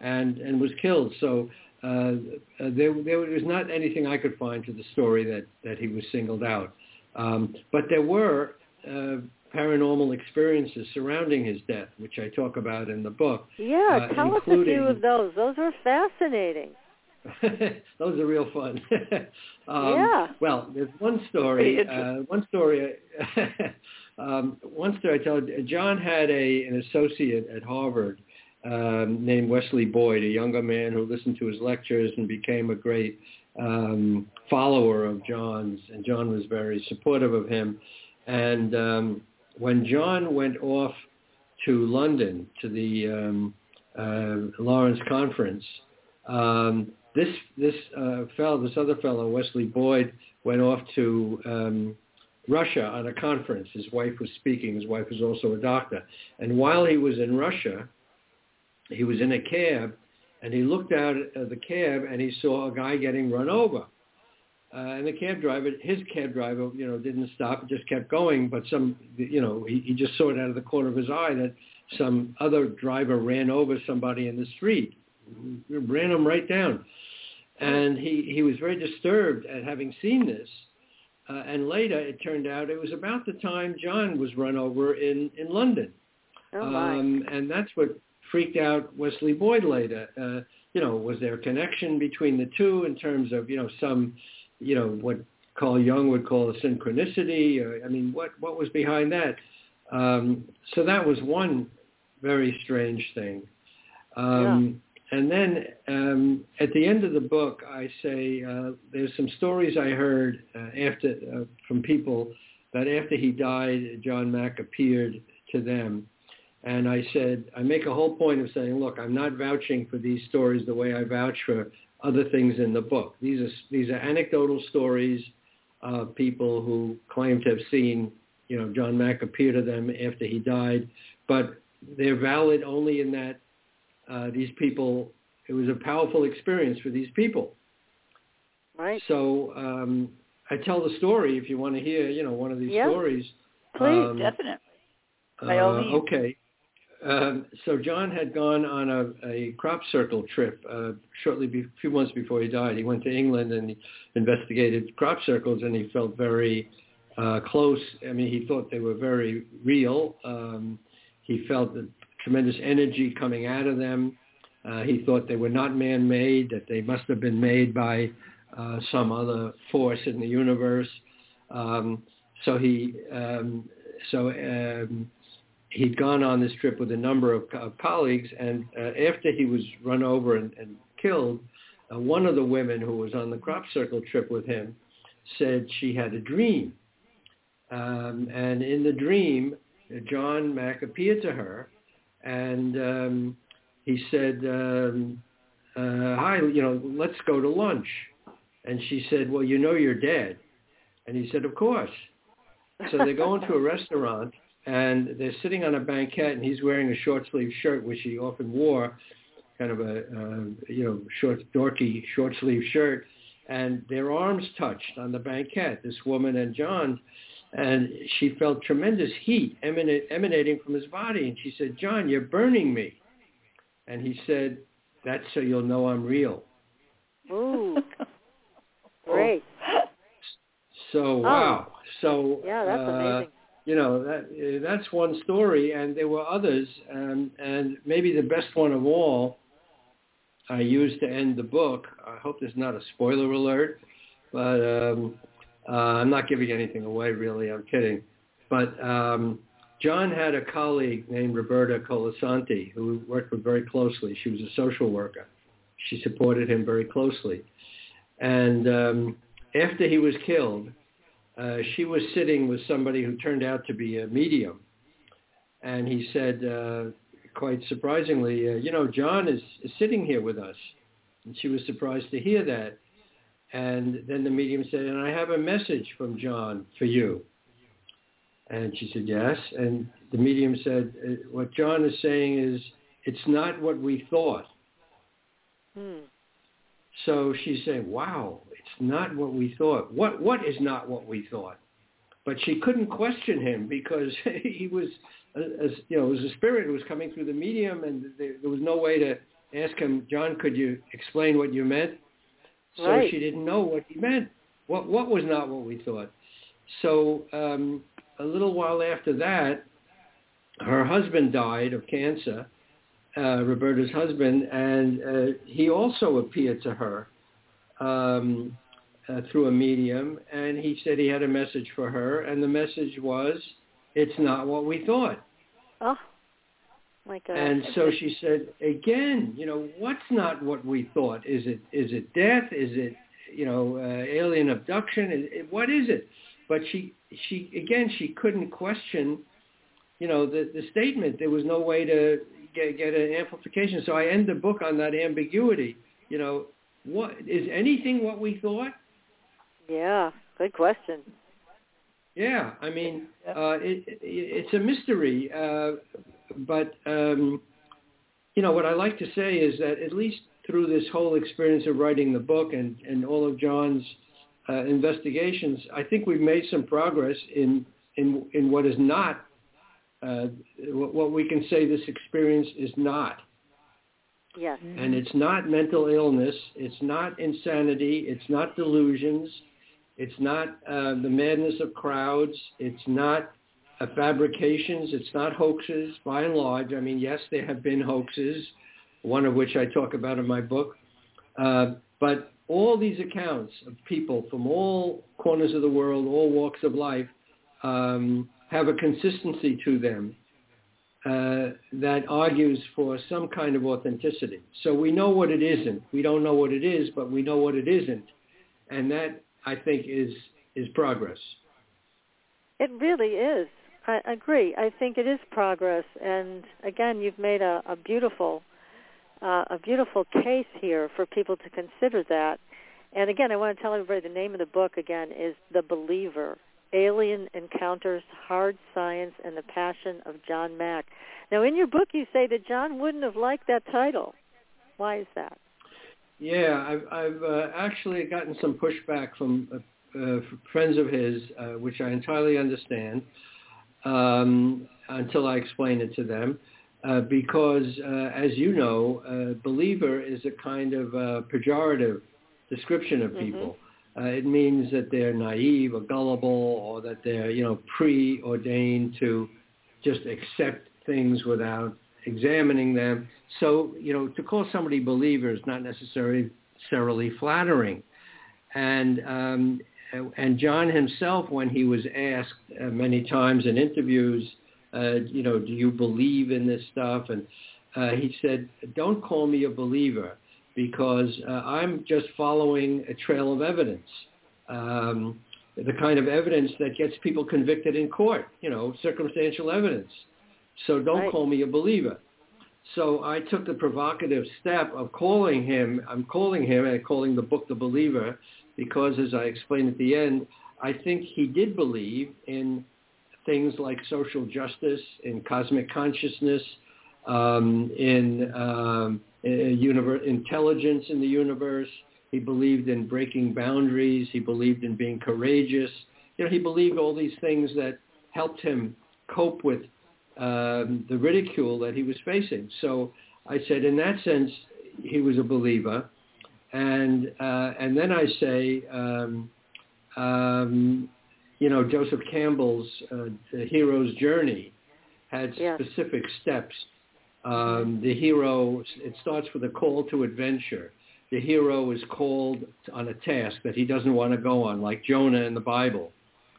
S3: and and was killed. So uh, uh, there there was not anything I could find to the story that that he was singled out. Um, but there were uh, paranormal experiences surrounding his death, which I talk about in the book.
S1: Yeah,
S3: Uh,
S1: tell us a few of those. Those are fascinating.
S3: Those are real fun. um,
S1: Yeah.
S3: Well, there's one story. Uh, one story. um, one story I tell. John had a an associate at Harvard um, named Wesley Boyd, a younger man who listened to his lectures and became a great um, follower of John's. And John was very supportive of him. And um, when John went off to London to the um, uh, Lawrence Conference, um, this this uh, fellow, this other fellow, Wesley Boyd, went off to um, Russia on a conference. His wife was speaking. His wife was also a doctor. And while he was in Russia, he was in a cab, and he looked out of the cab and he saw a guy getting run over. Uh, and the cab driver, his cab driver, you know, didn't stop, just kept going. But some, you know, he, he just saw it out of the corner of his eye that some other driver ran over somebody in the street, ran him right down. And he, he was very disturbed at having seen this. Uh, and later, it turned out it was about the time John was run over in, in London.
S1: Oh my.
S3: Um, and that's what freaked out Wesley Boyd later. Uh, you know, was there a connection between the two in terms of, you know, some, you know, what Carl Jung would call a synchronicity? Or, I mean, what, what was behind that? Um, so that was one very strange thing. Um, And then um, at the end of the book, I say uh, there's some stories I heard uh, after uh, from people that after he died, John Mack appeared to them. And I said, I make a whole point of saying, look, I'm not vouching for these stories the way I vouch for other things in the book. These are these are anecdotal stories of people who claim to have seen, you know, John Mack appear to them after he died, but they're valid only in that uh, these people. It was a powerful experience for these people.
S1: Right.
S3: So um, I tell the story if you want to hear, you know, one of these
S1: Yeah.
S3: stories.
S1: Please,
S3: Um,
S2: Definitely.
S3: Uh. Okay. Um, so John had gone on a, a crop circle trip uh, shortly, be, a few months before he died. He went to England and he investigated crop circles, and he felt very uh, close. I mean, he thought they were very real. Um, he felt the tremendous energy coming out of them. Uh, he thought they were not man-made; that they must have been made by uh, some other force in the universe. Um, so he, um, so. Um, he'd gone on this trip with a number of co- colleagues, and uh, after he was run over and, and killed, uh, one of the women who was on the crop circle trip with him said she had a dream. Um, and in the dream, John Mack appeared to her, and um, he said, um, uh, "Hi, you know, let's go to lunch." And she said, "Well, you know you're dead." And he said, "Of course." So they go into a restaurant and they're sitting on a banquette and he's wearing a short sleeve shirt which he often wore kind of a uh, you know short dorky short sleeve shirt and their arms touched on the banquette this woman and john and she felt tremendous heat emanate, emanating from his body. And she said, John, you're burning me. And he said, that's so you'll know I'm real.
S1: Ooh. Great.
S3: So,
S1: Oh.
S3: wow. So,
S1: Yeah, that's
S3: uh,
S1: amazing.
S3: You know that uh, that's one story, and there were others, and and maybe the best one of all I used to end the book. I hope there's not a spoiler alert, but um, uh, I'm not giving anything away, really. I'm kidding. But um, John had a colleague named Roberta Colasanti who worked with very closely. She was a social worker. She supported him very closely, and um, after he was killed uh, she was sitting with somebody who turned out to be a medium. And he said, uh, quite surprisingly, uh, you know, John is, is sitting here with us. And she was surprised to hear that. And then the medium said, and I have a message from John for you. And she said, yes. And the medium said, uh, what John is saying is, it's not what we thought.
S1: Hmm.
S3: So she's saying, wow, it's not what we thought. What, what is not what we thought? But she couldn't question him because he was, as, you know, it was a spirit who was coming through the medium and there, there was no way to ask him, John, could you explain what you meant? So
S1: Right.
S3: she didn't know what he meant. What, what was not what we thought? So um, a little while after that, her husband died of cancer, uh, Roberta's husband, and uh, he also appeared to her um, uh, through a medium, and he said he had a message for her, and the message was, "It's not what we thought."
S1: Oh, my God.
S3: And so she said, again, you know, what's not what we thought? Is it is it death? Is it you know uh, alien abduction? Is it, what is it? But she she again she couldn't question, you know, the the statement. There was no way to get get an amplification. So I end the book on that ambiguity. You know, what is anything what we thought?
S1: yeah, good question.
S3: Yeah, I mean, uh, it, it, it's a mystery, uh, but um, you know what I like to say is that at least through this whole experience of writing the book and, and all of John's uh, investigations, I think we've made some progress in in in what is not uh, what, what we can say this experience is not.
S1: Yes.
S3: And it's not mental illness. It's not insanity. It's not delusions. It's not uh, the madness of crowds. It's not uh, fabrications. It's not hoaxes. By and large, I mean, yes, there have been hoaxes, one of which I talk about in my book. Uh, but all these accounts of people from all corners of the world, all walks of life, um, have a consistency to them uh, that argues for some kind of authenticity. So we know what it isn't. We don't know what it is, but we know what it isn't, and that I think is is progress.
S1: It really is. I agree. I think it is progress, and again, you've made a, a beautiful, uh, a beautiful case here for people to consider that. And again, I want to tell everybody the name of the book again is The Believer: Alien Encounters, Hard Science, and the Passion of John Mack. Now, in your book, you say that John wouldn't have liked that title. Why is that?
S3: Yeah, I've, I've uh, actually gotten some pushback from uh, uh, friends of his, uh, which I entirely understand, um, until I explain it to them. Uh, because, uh, as you know, uh, believer is a kind of uh, pejorative description of people. Uh, it means that they're naive or gullible, or that they're, you know, preordained to just accept things without examining them. So, you know, to call somebody believer is not necessarily flattering. And um, and John himself, when he was asked uh, many times in interviews, uh, you know, do you believe in this stuff? And uh, he said, don't call me a believer because uh, I'm just following a trail of evidence. Um, the kind of evidence that gets people convicted in court, you know, circumstantial evidence. So don't
S1: Right.
S3: call me a believer. So I took the provocative step of calling him, I'm calling him and calling the book The Believer because as I explained at the end, I think he did believe in things like social justice, in cosmic consciousness, um, in um, universe, intelligence in the universe. He believed in breaking boundaries. He believed in being courageous. you know, he believed all these things that helped him cope with um, the ridicule that he was facing. So I said, in that sense, he was a believer. And uh, and then I say, um, um, you know, Joseph Campbell's uh, hero's journey had specific steps. Um, the hero, it starts with a call to adventure. The hero is called on a task that he doesn't want to go on, like Jonah in the Bible.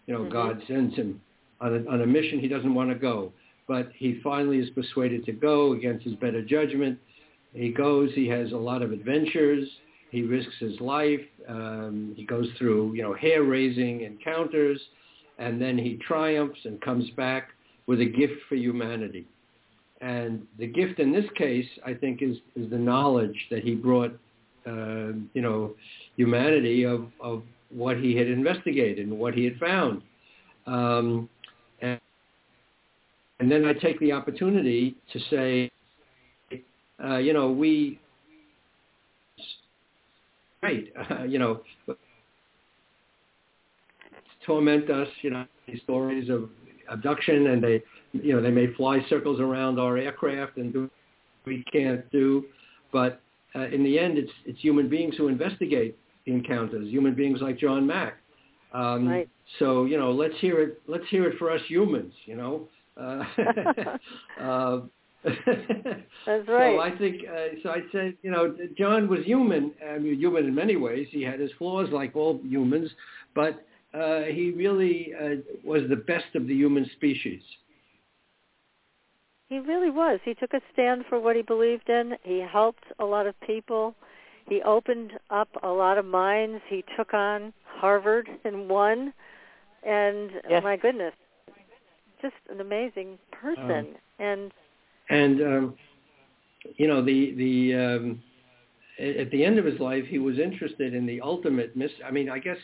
S3: You know,
S1: Mhm.
S3: God sends him on a, on a mission he doesn't want to go, but he finally is persuaded to go against his better judgment. He goes. He has a lot of adventures. He risks his life. Um, he goes through, you know, hair-raising encounters, and then he triumphs and comes back with a gift for humanity. And the gift in this case, I think, is, is the knowledge that he brought, uh, you know, humanity of, of what he had investigated and what he had found. Um, and, and then I take the opportunity to say, uh, you know, we, right, uh, you know, torment us, you know, these stories of abduction and they, you know, they may fly circles around our aircraft and do what we can't do. But uh, in the end, it's, it's human beings who investigate encounters, human beings like John Mack. Um,
S1: Right.
S3: So, you know, let's hear it, let's hear it for us humans, you know. Uh, uh,
S1: That's
S3: so
S1: right.
S3: I think, uh, so I'd say, you know, John was human. I mean, human in many ways. He had his flaws like all humans, but uh, he really uh, was the best of the human species.
S1: He really was. He took a stand for what he believed in. He helped a lot of people. He opened up a lot of minds. He took on Harvard and won. And
S2: Yes.
S1: my goodness, just an amazing person. and
S3: And um, you know, the the um, at the end of his life, he was interested in the ultimate mis. I mean, I guess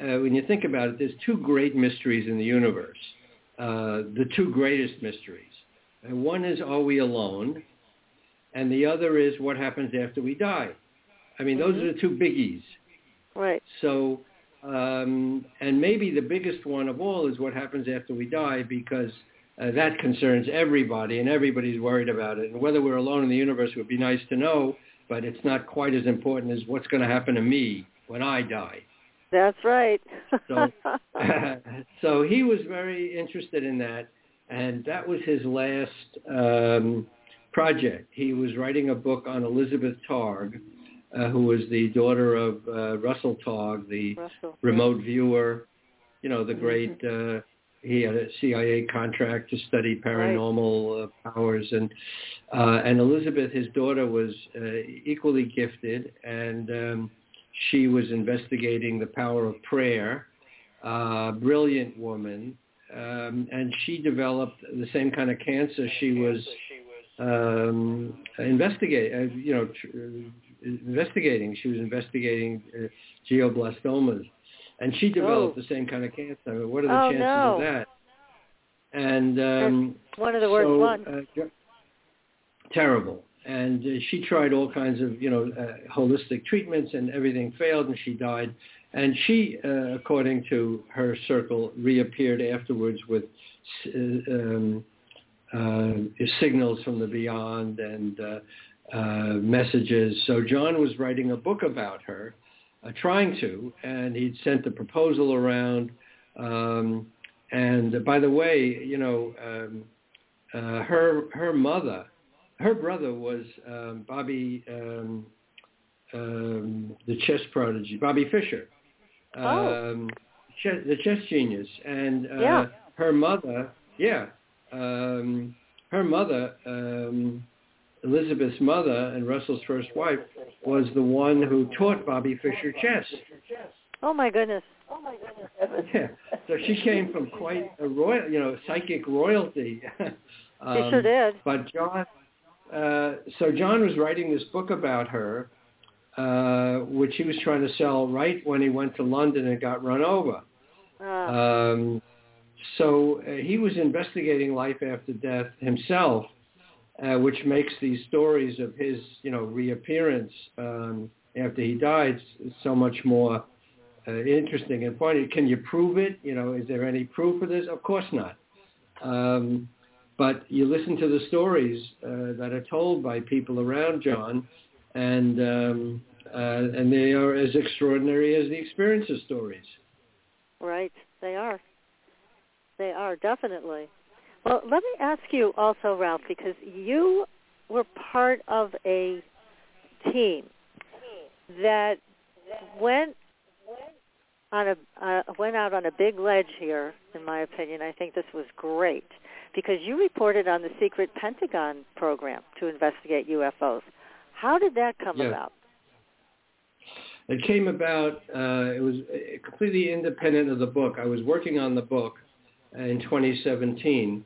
S3: uh, when you think about it, there's two great mysteries in the universe. Uh, the two greatest mysteries. And one is, are we alone? And the other is, what happens after we die? I mean, those are the two biggies.
S1: right.
S3: So, um, and maybe the biggest one of all is what happens after we die because uh, that concerns everybody and everybody's worried about it. And whether we're alone in the universe would be nice to know, but it's not quite as important as what's going to happen to me when I die.
S1: That's right.
S3: So, so he was very interested in that, and that was his last um, project. He was writing a book on Elizabeth Targ, uh, who was the daughter of uh, Russell Targ, the
S1: Russell.
S3: remote viewer, you know, the great, uh, he had a CIA contract to study paranormal uh, powers. And, uh, and Elizabeth, his daughter, was uh, equally gifted, and um, she was investigating the power of prayer. Uh, brilliant woman. Um, and she developed the same kind of cancer she was um, investigate, uh, you know, tr- uh, investigating. She was investigating uh, glioblastomas, and she developed
S1: Oh.
S3: the same kind of cancer. I mean, what are the
S1: Oh,
S3: chances
S1: no.
S3: of that? And um,
S1: One of the worst
S3: so,
S1: ones.
S3: uh, terrible. And uh, she tried all kinds of, you know, uh, holistic treatments, and everything failed, and she died. And she, uh, according to her circle, reappeared afterwards with uh, um, uh, signals from the beyond and uh, messages. So John was writing a book about her, trying to, and he'd sent the proposal around. Um, and by the way, you know, um, uh, her her mother, her brother was um, Bobby, um, um, the chess prodigy, Bobby Fischer. Um, chess, the chess genius, and uh,
S1: Yeah.
S3: her mother, yeah, um, her mother, um, Elizabeth's mother and Russell's first wife, was the one who taught Bobby Fischer chess.
S1: oh my goodness. Oh my goodness.
S3: yeah, so she came from quite a royal, you know, psychic royalty.
S1: She
S3: Um,
S1: sure did.
S3: But John, uh, so John was writing this book about her, uh, which he was trying to sell right when he went to London and got run over.
S1: Uh,
S3: Um, so uh, he was investigating life after death himself, uh, which makes these stories of his, you know, reappearance um, after he died so much more uh, interesting and funny. Can you prove it? You know, is there any proof of this? Of course not. Um, but you listen to the stories uh, that are told by people around John, and um, uh, and they are as extraordinary as the experiences stories.
S1: Right, they are. They are definitely. Well, let me ask you also, Ralph, because you were part of a team that went on a uh, went out on a big ledge here. In my opinion, I think this was great because you reported on the secret Pentagon program to investigate UFOs. How did that come
S3: Yeah.
S1: about?
S3: It came about. Uh, it was completely independent of the book. I was working on the book in 2017,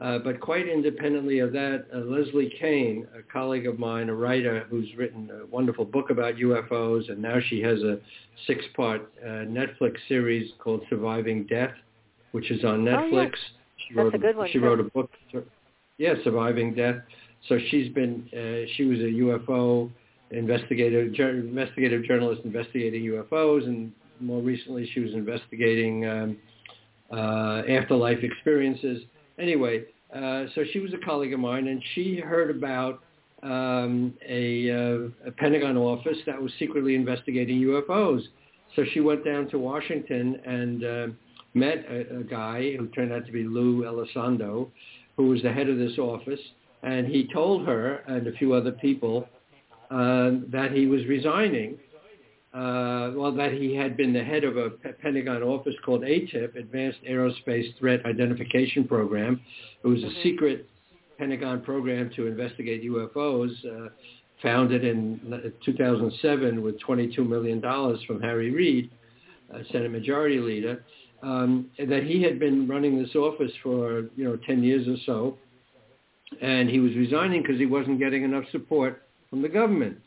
S3: uh, but quite independently of that, uh, Leslie Kean, a colleague of mine, a writer who's written a wonderful book about UFOs, and now she has a six-part uh, Netflix series called Surviving Death, which is on
S1: Netflix. Oh.
S3: Netflix. She
S1: That's
S3: wrote
S1: a good one,
S3: She
S1: too.
S3: wrote a book. Yeah, Surviving Death. So she's been. Uh, she was a UFO investigative jour- investigative journalist investigating UFOs, and more recently she was investigating um, uh, afterlife experiences. Anyway, uh, so she was a colleague of mine, and she heard about um, a, uh, a Pentagon office that was secretly investigating UFOs. So she went down to Washington and uh, met a, a guy who turned out to be Lou Elizondo, who was the head of this office, and he told her and a few other people uh, that he was resigning. Uh, well, that he had been the head of a P- Pentagon office called ATIP, Advanced Aerospace Threat Identification Program. It was a secret Pentagon program to investigate UFOs, uh, founded in 2007 with $22 million from Harry Reid, uh, Senate Majority Leader. Um, that he had been running this office for you know 10 years or so, and he was resigning because he wasn't getting enough support from the government.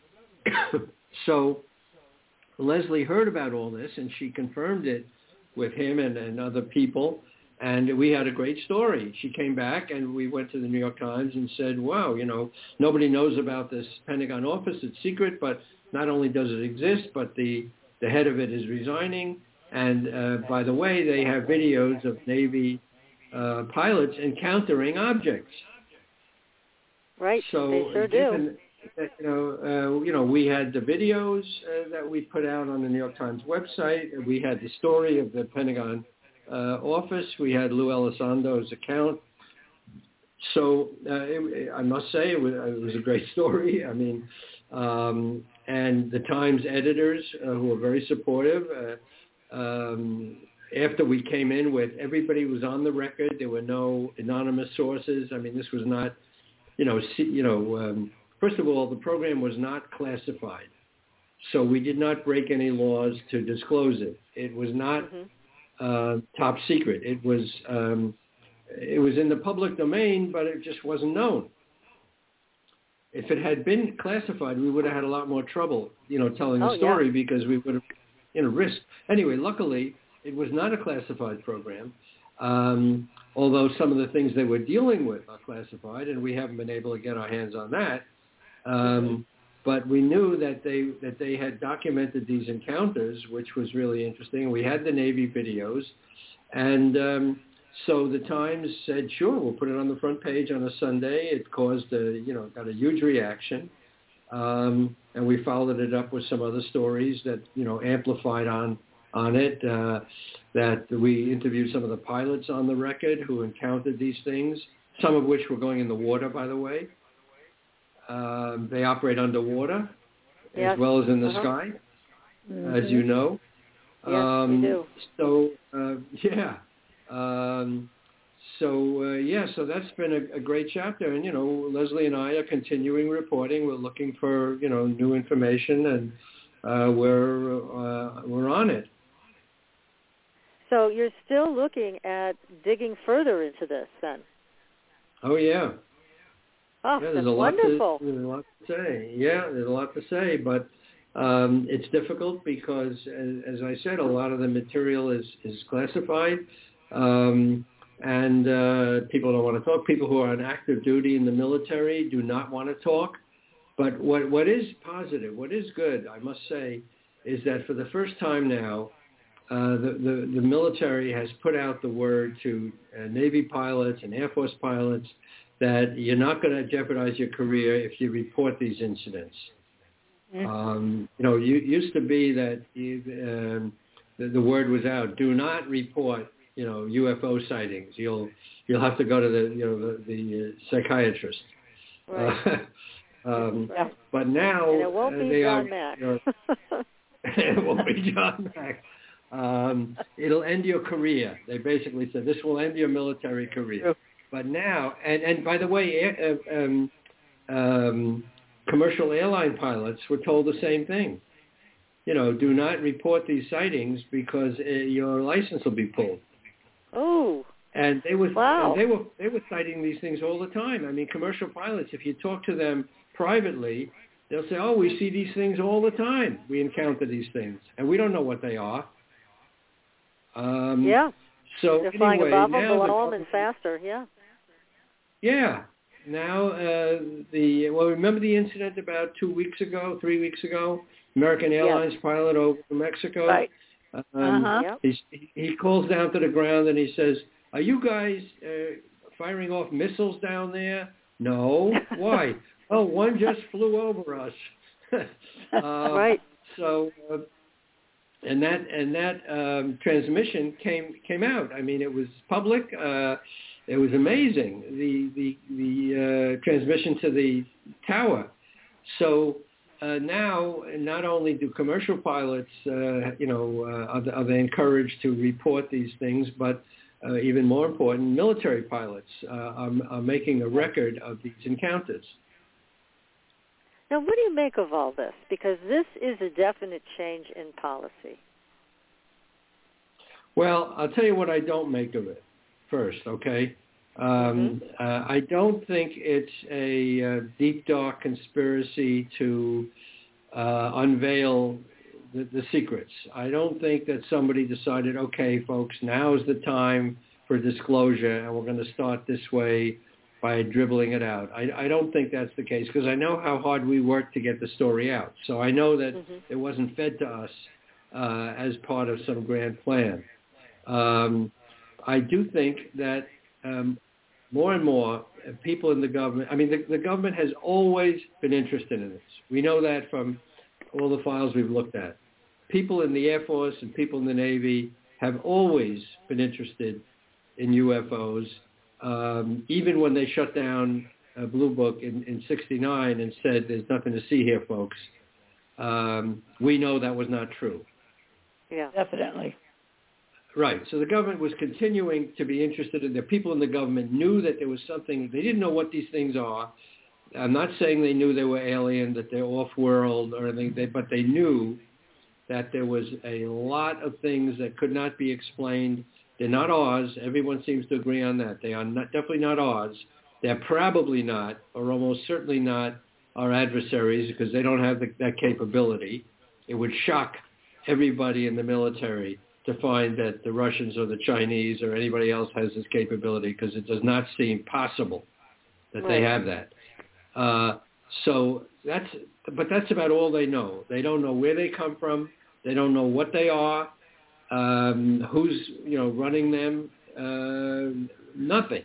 S3: so Leslie heard about all this and she confirmed it with him and, and other people. And we had a great story. She came back and we went to the New York Times and said, wow, you know, nobody knows about this Pentagon office. It's secret, but not only does it exist, but the, the head of it is resigning. And uh, by the way, they have videos of Navy uh, pilots encountering objects.
S1: Right,
S3: So
S1: they sure do.
S3: that, you know, uh, you know, we had the videos uh, that we put out on the New York Times website. We had the story of the Pentagon uh, office. We had Lou Elizondo's account. So uh, it, I must say it was, it was a great story. I mean, um, and the Times editors uh, who were very supportive. Uh, um, after we came in with everybody was on the record. There were no anonymous sources. I mean, this was not, you know, see, you know. Um, first of all, the program was not classified, so we did not break any laws to disclose it. It was not
S1: Mhm.
S3: uh, top secret. It was um, it was in the public domain, but it just wasn't known. If it had been classified, we would have had a lot more trouble, you know, telling
S1: Oh,
S3: the
S1: yeah.
S3: story because we would have, you know, risked. Anyway, luckily, it was not a classified program. Um, although some of the things they were dealing with are classified, and we haven't been able to get our hands on that. Um, but we knew that they that they had documented these encounters, which was really interesting. We had the Navy videos, and um, so the Times said, "Sure, we'll put it on the front page on a Sunday." It caused a you know got a huge reaction, um, and we followed it up with some other stories that you know amplified on on it. Uh, that we interviewed some of the pilots on the record who encountered these things, some of which were going in the water, by the way. Um, they operate underwater
S1: Yes.
S3: as well as in the
S1: Uh-huh.
S3: sky,
S2: Mm-hmm.
S3: as you know.
S1: Yes, we
S3: um,
S1: do.
S3: So uh, yeah, um, so uh, yeah, so that's been a, a great chapter, and you know, Leslie and I are continuing reporting. We're looking for you know new information, and uh, we're uh, we're on it.
S1: So you're still looking at digging further into this then?
S3: Oh yeah,
S1: Oh,
S3: yeah.
S1: that's
S3: There's a lot
S1: wonderful.
S3: to there's a lot to say. Yeah, there's a lot to say, but um, it's difficult because, as, as I said, a lot of the material is is classified. Um, and uh, people don't want to talk. People who are on active duty in the military do not want to talk. But what what is positive, what is good, I must say, is that for the first time now, uh, the, the, the military has put out the word to uh, Navy pilots and Air Force pilots that you're not going to jeopardize your career if you report these incidents. Mm-hmm. Um, you know, you used to be that you, um, the, the word was out: do not report, you know, UFO sightings. You'll you'll have to go to the you know the, the uh, psychiatrist.
S1: Right.
S3: Uh, um, yeah. But now
S1: and it won't
S3: uh,
S1: be
S3: they
S1: John
S3: are.
S1: Mack.
S3: You know, it won't be John Mack. Um, it'll end your career. They basically said this will end your military career. But now, and and by the way, uh, um, um, commercial airline pilots were told the same thing. You know, do not report these sightings because uh, your license will be pulled.
S1: Oh.
S3: And they was
S1: wow.
S3: and they were they were sighting these things all the time. I mean, commercial pilots. If you talk to them privately, they'll say, "Oh, we see these things all the time. We encounter these things, and we don't know what they are." Um,
S1: yeah.
S3: So
S1: They're
S3: anyway,
S1: flying above them,
S3: now
S1: below
S3: the,
S1: them, and faster. Yeah.
S3: Yeah. Now uh, the well, remember the incident about two weeks ago, three weeks ago, American Airlines
S1: yes.
S3: pilot over Mexico.
S2: Right.
S3: Um,
S2: uh-huh.
S1: Yep.
S3: He he calls down to the ground and he says, "Are you guys uh, firing off missiles down there?" No. Why? oh, one just flew over us. uh,
S1: right.
S3: So. And that and that um, transmission came came out. I mean, it was public. Uh, it was amazing. The the the uh, transmission to the tower. So uh, now, not only do commercial pilots, uh, you know, uh, are, are they encouraged to report these things, but uh, even more important, military pilots are, are making a record of these encounters.
S1: Now, what do you make of all this? Because this is a definite change in policy.
S3: Well, I'll tell you what I don't make of it first, okay? Um,
S1: mm-hmm.
S3: uh, I don't think it's a uh, deep, dark conspiracy to uh, unveil the, the secrets. I don't think that somebody decided, okay, folks, now is the time for disclosure, and we're going to start this way by dribbling it out. I, I don't think that's the case because I know how hard we worked to get the story out. So I know that
S1: mm-hmm.
S3: it wasn't fed to us uh, as part of some grand plan. Um, I do think that um, more and more people in the government, I mean, the, the government has always been interested in this. We know that from all the files we've looked at. People in the Air Force and people in the Navy have always been interested in UFOs um, even when they shut down uh, Blue Book in, in 69 and said, there's nothing to see here, folks, um, we know that was not true.
S1: Yeah.
S2: Definitely.
S3: Right. So the government was continuing to be interested in the people in the government knew that there was something, they didn't know what these things are. I'm not saying they knew they were alien, that they're off-world or anything, they, but they knew that there was a lot of things that could not be explained they're not Oz. Everyone seems to agree on that. They are not, definitely not Oz. They're probably not, or almost certainly not, our adversaries because they don't have the, that capability. It would shock everybody in the military to find that the Russians or the Chinese or anybody else has this capability because it does not seem possible that
S1: right.
S3: they have that. Uh, so that's, but that's about all they know. They don't know where they come from. They don't know what they are um, who's you know running them, uh, nothing.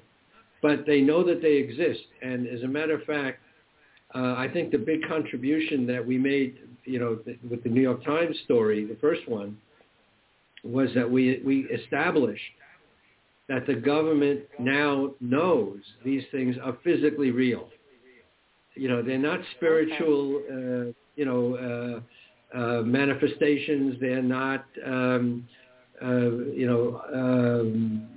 S3: But they know that they exist, and as a matter of fact, uh, I think the big contribution that we made, you know, th- with the New York Times story, the first one, was that we we established that the government now knows these things are physically real. You know, they're not spiritual, uh, you know, uh, manifestations. They're not, um, uh, you know, um,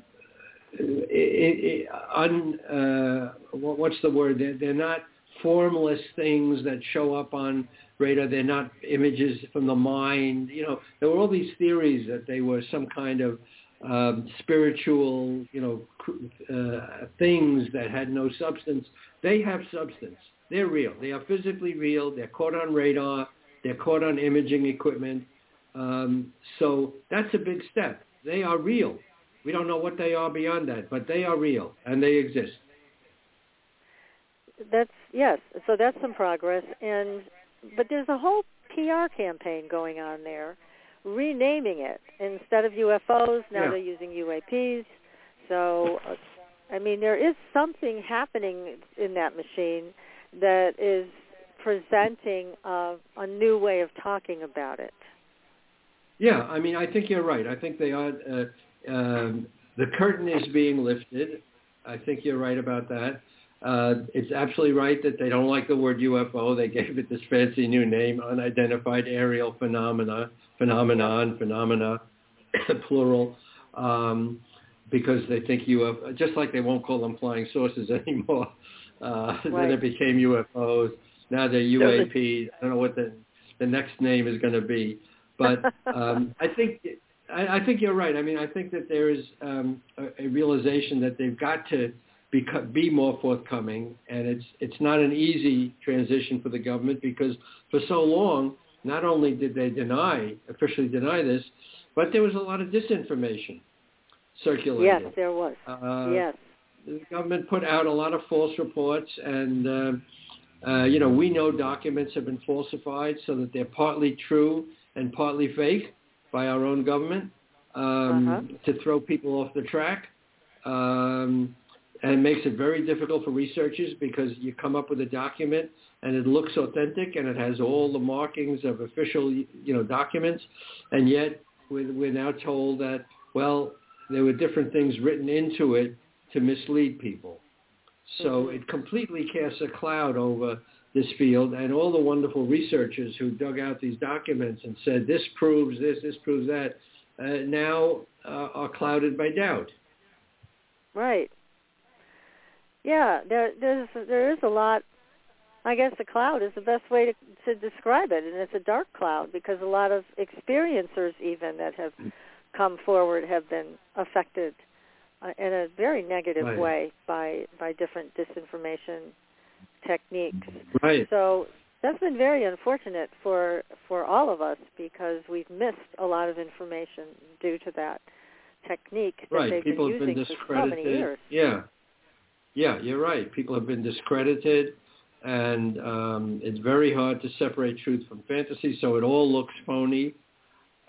S3: it, it, un, uh, what's the word? They're, they're not formless things that show up on radar. They're not images from the mind. You know, there were all these theories that they were some kind of um, spiritual, you know, uh, things that had no substance. They have substance. They're real. They are physically real. They're caught on radar. They're caught on imaging equipment. Um, so that's a big step. They are real. We don't know what they are beyond that, but they are real and they exist.
S1: That's yes. So that's some progress, and but there's a whole PR campaign going on there renaming it instead of UFOs. Now
S3: Yeah.
S1: they're using UAPs. So, I mean, there is something happening in that machine that is presenting a, a new way of talking about it.
S3: Yeah, I mean, I think you're right. I think they are. Uh, um, the curtain is being lifted. I think you're right about that. Uh, it's absolutely right that they don't like the word UFO. They gave it this fancy new name, unidentified aerial phenomena, phenomenon, phenomena, plural, um, because they think UFO, just like they won't call them flying saucers anymore. Uh, Then it became UFOs. Now they're UAPs. I don't know what the, the next name is going to be. But um, I think I, I think you're right. I mean, I think that there is um, a, a realization that they've got to be, be more forthcoming, and it's it's not an easy transition for the government because for so long, not only did they deny officially deny this, but there was a lot of disinformation circulating.
S1: Yes, there was.
S3: Uh,
S1: yes.
S3: the government put out a lot of false reports and uh, uh, you know we know documents have been falsified so that they're partly true and partly fake by our own government um,
S1: Uh-huh.
S3: to throw people off the track um, and it makes it very difficult for researchers because you come up with a document and it looks authentic and it has all the markings of official you know documents and yet we're, we're now told that well there were different things written into it to mislead people. So
S1: Mhm.
S3: it completely casts a cloud over this field and all the wonderful researchers who dug out these documents and said this proves this, this proves that, uh, now uh, are clouded by doubt.
S1: Right. Yeah, there there's there is a lot. I guess the cloud is the best way to to describe it, and it's a dark cloud because a lot of experiencers even that have come forward have been affected in a very negative
S3: Right.
S1: way by by different disinformation techniques.
S3: Right.
S1: So that's been very unfortunate for for all of us because we've missed a lot of information due to that technique that
S3: Right.
S1: they've
S3: People
S1: been
S3: have been
S1: using for so many
S3: discredited.
S1: years.
S3: Yeah. Yeah, you're right. People have been discredited and um, it's very hard to separate truth from fantasy, so it all looks phony.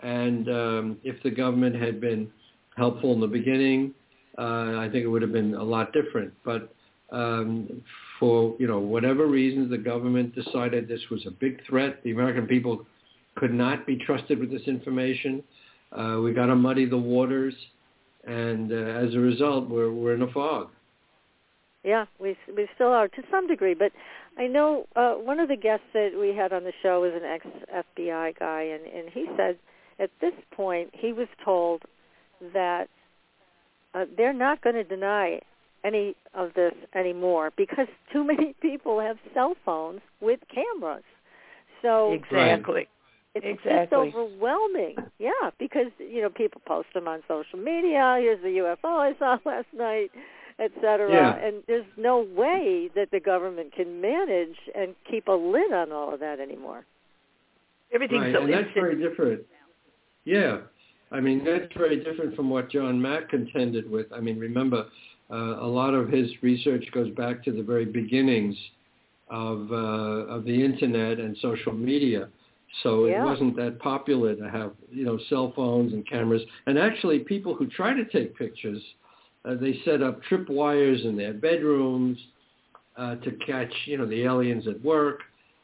S3: And um, if the government had been helpful in the beginning, uh, I think it would have been a lot different. But um, for you know whatever reasons, the government decided this was a big threat. The American people could not be trusted with this information. Uh, we got to muddy the waters, and uh, as a result, we're we're in a fog.
S1: Yeah, we we still are to some degree, but I know uh, one of the guests that we had on the show was an ex FBI guy, and and he said at this point he was told that uh, they're not going to deny any of this anymore because too many people have cell phones with cameras. So
S2: Exactly.
S1: it's
S2: Exactly.
S1: just overwhelming. Yeah, because you know people post them on social media. Here's the UFO I saw last night, etc.
S3: Yeah.
S1: And there's no way that the government can manage and keep a lid on all of that anymore.
S2: Everything's
S3: right,
S2: so
S3: and that's very different. Yeah, I mean that's very different from what John Mack contended with. I mean, remember, uh, a lot of his research goes back to the very beginnings of uh, of the internet and social media. So
S1: Yeah.
S3: it wasn't that popular to have you know cell phones and cameras. And actually, people who try to take pictures, uh, they set up trip wires in their bedrooms uh, to catch you know the aliens at work.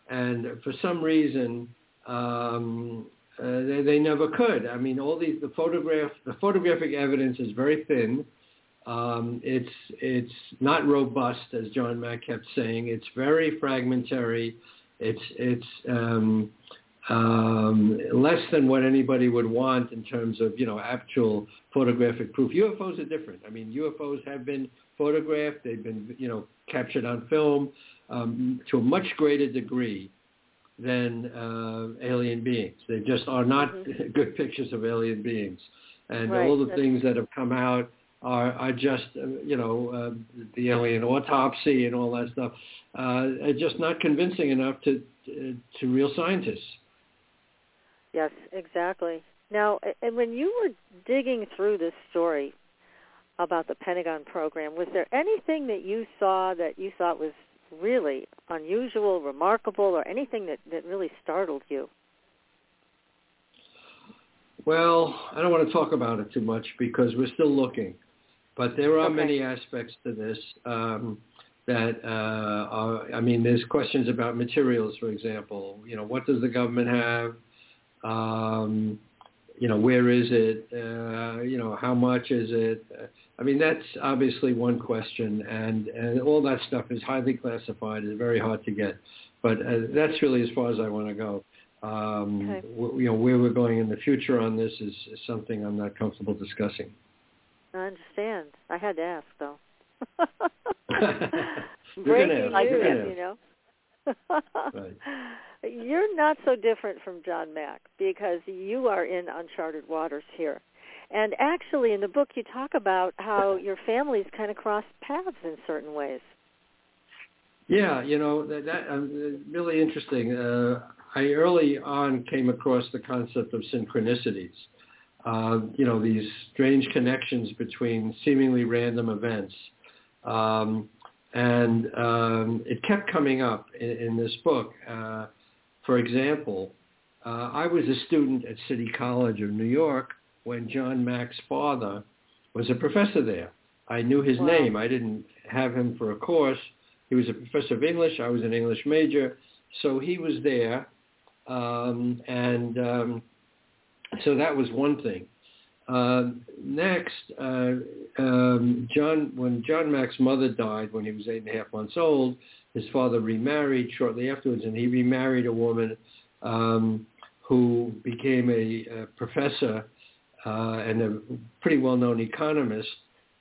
S3: And for some reason, um, uh, they, they never could. I mean, all these the photograph the photographic evidence is very thin. Um, it's it's not robust, as John Mack kept saying. It's very fragmentary. It's it's um, um, less than what anybody would want in terms of you know actual photographic proof. UFOs are different. I mean, UFOs have been photographed. They've been you know captured on film um, to a much greater degree than uh, alien beings. They just are not good pictures of alien beings, and
S1: Right,
S3: all the
S1: that's-
S3: things that have come out are are just uh, you know uh, the alien autopsy and all that stuff uh, are just not convincing enough to to, to real scientists.
S1: Yes, exactly. Now, and when you were digging through this story about the Pentagon program, was there anything that you saw that you thought was really unusual, remarkable, or anything that, that really startled you?
S3: Well, I don't want to talk about it too much because we're still looking, but there are
S1: Okay.
S3: many aspects to this um, that uh, are. I mean, there's questions about materials, for example. You know, what does the government have? Um, you know, where is it? Uh, you know, how much is it? I mean, that's obviously one question, and, and all that stuff is highly classified. It's very hard to get, but uh, that's really as far as I want to go. Um,
S1: Okay.
S3: w- you know, where we're going in the future on this is, is something I'm not comfortable discussing.
S1: I understand. I had to ask though. Breaking news, you know.
S3: Right.
S1: You're not so different from John Mack because you are in uncharted waters here. And actually in the book you talk about how your families kind of crossed paths in certain ways.
S3: Yeah, you know that, that um, really interesting. Uh, I early on came across the concept of synchronicities. Uh, you know these strange connections between seemingly random events, um, and um, it kept coming up in, in this book. Uh, for example, uh, I was a student at City College of New York when John Mack's father was a professor there. I knew his
S1: Wow.
S3: name. I didn't have him for a course. He was a professor of English. I was an English major. So he was there. Um, and um, so that was one thing. Uh, next, uh, um, John, when John Mack's mother died when he was eight and a half months old, his father remarried shortly afterwards, and he remarried a woman um, who became a, a professor uh, and a pretty well-known economist.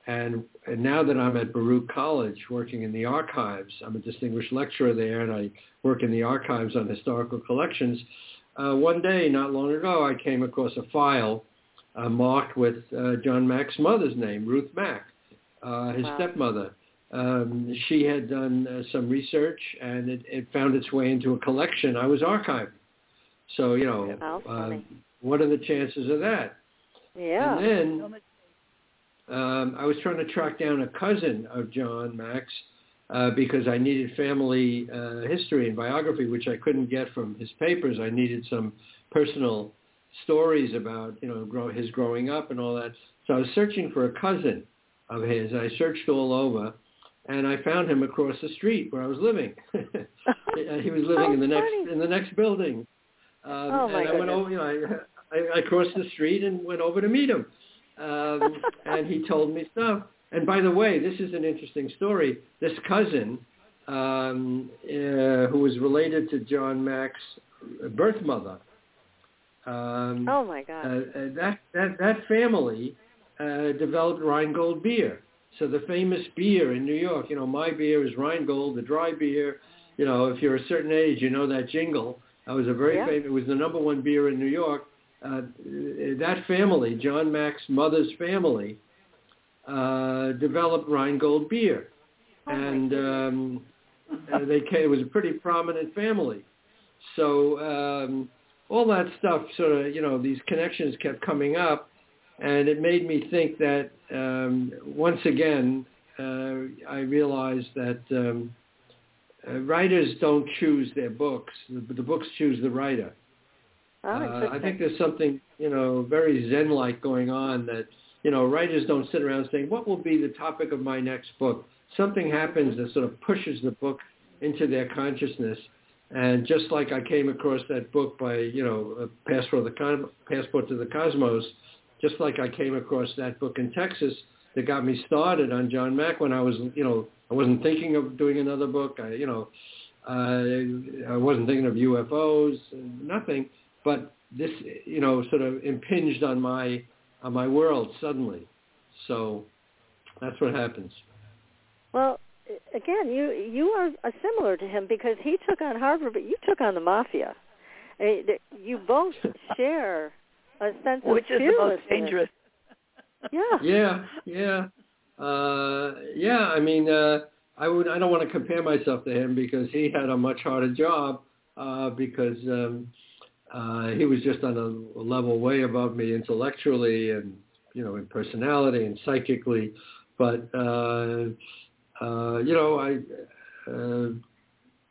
S3: And, and now that I'm at Baruch College working in the archives, I'm a distinguished lecturer there, and I work in the archives on historical collections. Uh, one day, not long ago, I came across a file uh, marked with uh, John Mack's mother's name, Ruth Mack, uh, his
S1: Wow.
S3: stepmother. Um, she had done uh, some research, and it, it found its way into a collection I was archiving. So, you know, uh, what are the chances of that?
S1: Yeah.
S3: And then um, I was trying to track down a cousin of John Mack's uh, because I needed family uh, history and biography, which I couldn't get from his papers. I needed some personal stories about, you know, grow, his growing up and all that. So I was searching for a cousin of his. I searched all over, and I found him across the street where I was living. he was living in the next in the next building. Um,
S1: Oh, my
S3: and I went
S1: goodness.
S3: over, you know, I, crossed the street and went over to meet him. Um, and he told me stuff. And by the way, this is an interesting story. This cousin, um, uh, who was related to John Mack's birth mother, um,
S1: oh my
S3: uh,
S1: God.
S3: uh, that, that, that family uh, developed Rheingold beer. So the famous beer in New York, you know, my beer is Rheingold, the dry beer. You know, if you're a certain age, you know that jingle. That was a very
S1: Yeah.
S3: famous. It was the number one beer in New York. Uh, that family, John Mack's mother's family, uh, developed Rheingold beer,
S1: Oh,
S3: and um, uh, they came, it was a pretty prominent family. So um, all that stuff, sort of, you know, these connections kept coming up, and it made me think that um, once again, uh, I realized that um, uh, writers don't choose their books; the, the books choose the writer.
S1: Oh,
S3: Uh, I think there's something, you know, very Zen-like going on that, you know, writers don't sit around saying, what will be the topic of my next book? Something happens that sort of pushes the book into their consciousness. And just like I came across that book by, you know, Passport, to the Con- Passport to the Cosmos, just like I came across that book in Texas that got me started on John Mack when I was, you know, I wasn't thinking of doing another book. I, you know, uh, I wasn't thinking of UFOs, nothing but this you know sort of impinged on my on my world suddenly so that's what happens
S1: Well, again, you you are uh, similar to him because he took on Harvard, but you took on the mafia. I mean, you both share a sense
S2: Which
S1: of
S2: is the most dangerous.
S1: Yeah.
S3: yeah yeah uh yeah i mean uh i would i don't want to compare myself to him because he had a much harder job uh because um uh he was just on a level way above me intellectually and you know in personality and psychically but uh uh you know i uh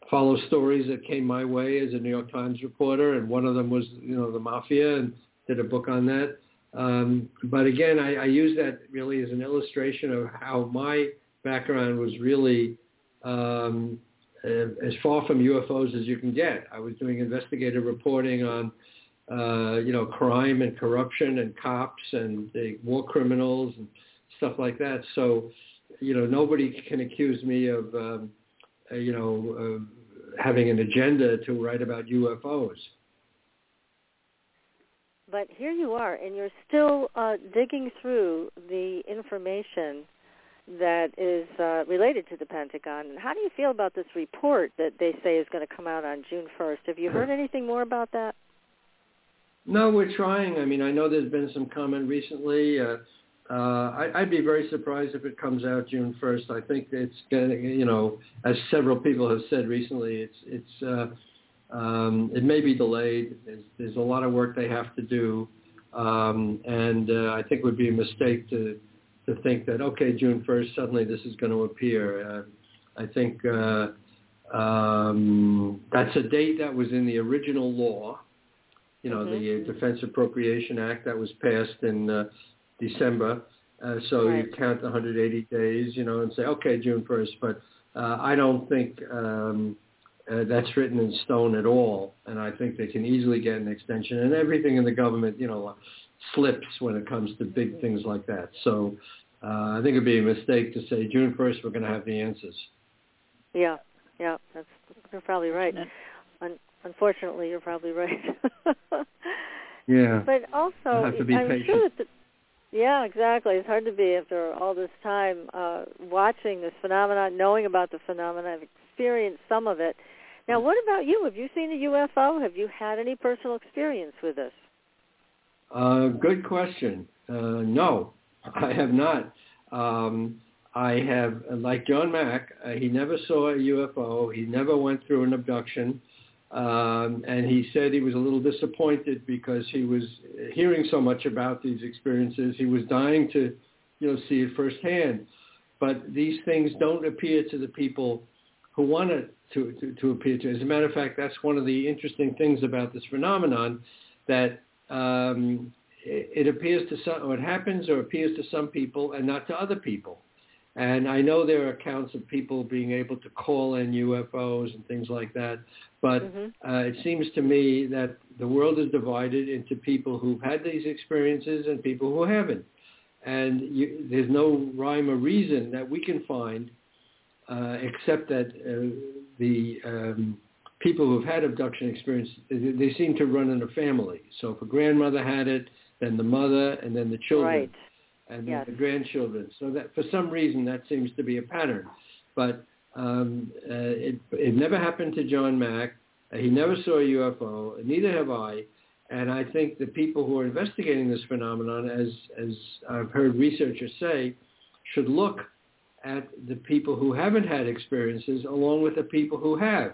S3: follow stories that came my way as a new york times reporter and one of them was you know the mafia and did a book on that. Um, but again, I, I use that really as an illustration of how my background was really um, as far from UFOs as you can get. I was doing investigative reporting on, uh, you know, crime and corruption and cops and uh, war criminals and stuff like that. So, you know, nobody can accuse me of, um, uh, you know, uh, having an agenda to write about UFOs
S1: but here you are, and you're still uh, digging through the information that is uh, related to the Pentagon. And how do you feel about this report that they say is going to come out on June 1st? Have you heard anything more about that?
S3: No, we're trying. I mean, I know there's been some comment recently. Uh, uh, I, I'd be very surprised if it comes out June 1st. I think it's going to, you know, as several people have said recently, it's it's uh, um, it may be delayed. There's, there's, a lot of work they have to do, um, and uh, I think it would be a mistake to to think that okay, June 1st, suddenly this is going to appear. Uh, I think uh, um, that's a date that was in the original law. You know, mm-hmm. the Defense Appropriation Act that was passed in uh, December. Uh, so right. you count 180 days, you know, and say, okay, June 1st. But uh, I don't think um, uh, that's written in stone at all. And I think they can easily get an extension. And everything in the government, you know, slips when it comes to big things like that. So I think it'd be a mistake to say June 1st we're going to have the answers.
S1: Yeah, yeah, that's you're probably right. Un- unfortunately, you're probably right.
S3: yeah.
S1: But also,
S3: have to be
S1: I'm
S3: patient.
S1: sure that the, yeah, exactly. It's hard to be after all this time uh, watching this phenomenon, knowing about the phenomenon, I've experienced some of it. Now, what about you? Have you seen a UFO? Have you had any personal experience with this?
S3: Uh, good question. Uh, no, I have not. Um, I have, like John Mack, uh, he never saw a UFO. He never went through an abduction. Um, and he said he was a little disappointed because he was hearing so much about these experiences. He was dying to, you know, see it firsthand. But these things don't appear to the people who want it to, to, to appear to. As a matter of fact, that's one of the interesting things about this phenomenon that um, it, appears to some, or it happens or appears to some people and not to other people. And I know there are accounts of people being able to call in UFOs and things like that. But mm-hmm. uh, it seems to me that the world is divided into people who've had these experiences and people who haven't. And you, there's no rhyme or reason that we can find uh, except that uh, the um, people who've had abduction experience, they seem to run in a family. So if a grandmother had it, then the mother, and then the children,
S1: right.
S3: and
S1: then yes.
S3: the grandchildren. So that for some reason that seems to be a pattern. But um, uh, it, it never happened to John Mack. Uh, he never saw a UFO. Neither have I. And I think the people who are investigating this phenomenon, as as I've heard researchers say, should look at the people who haven't had experiences along with the people who have,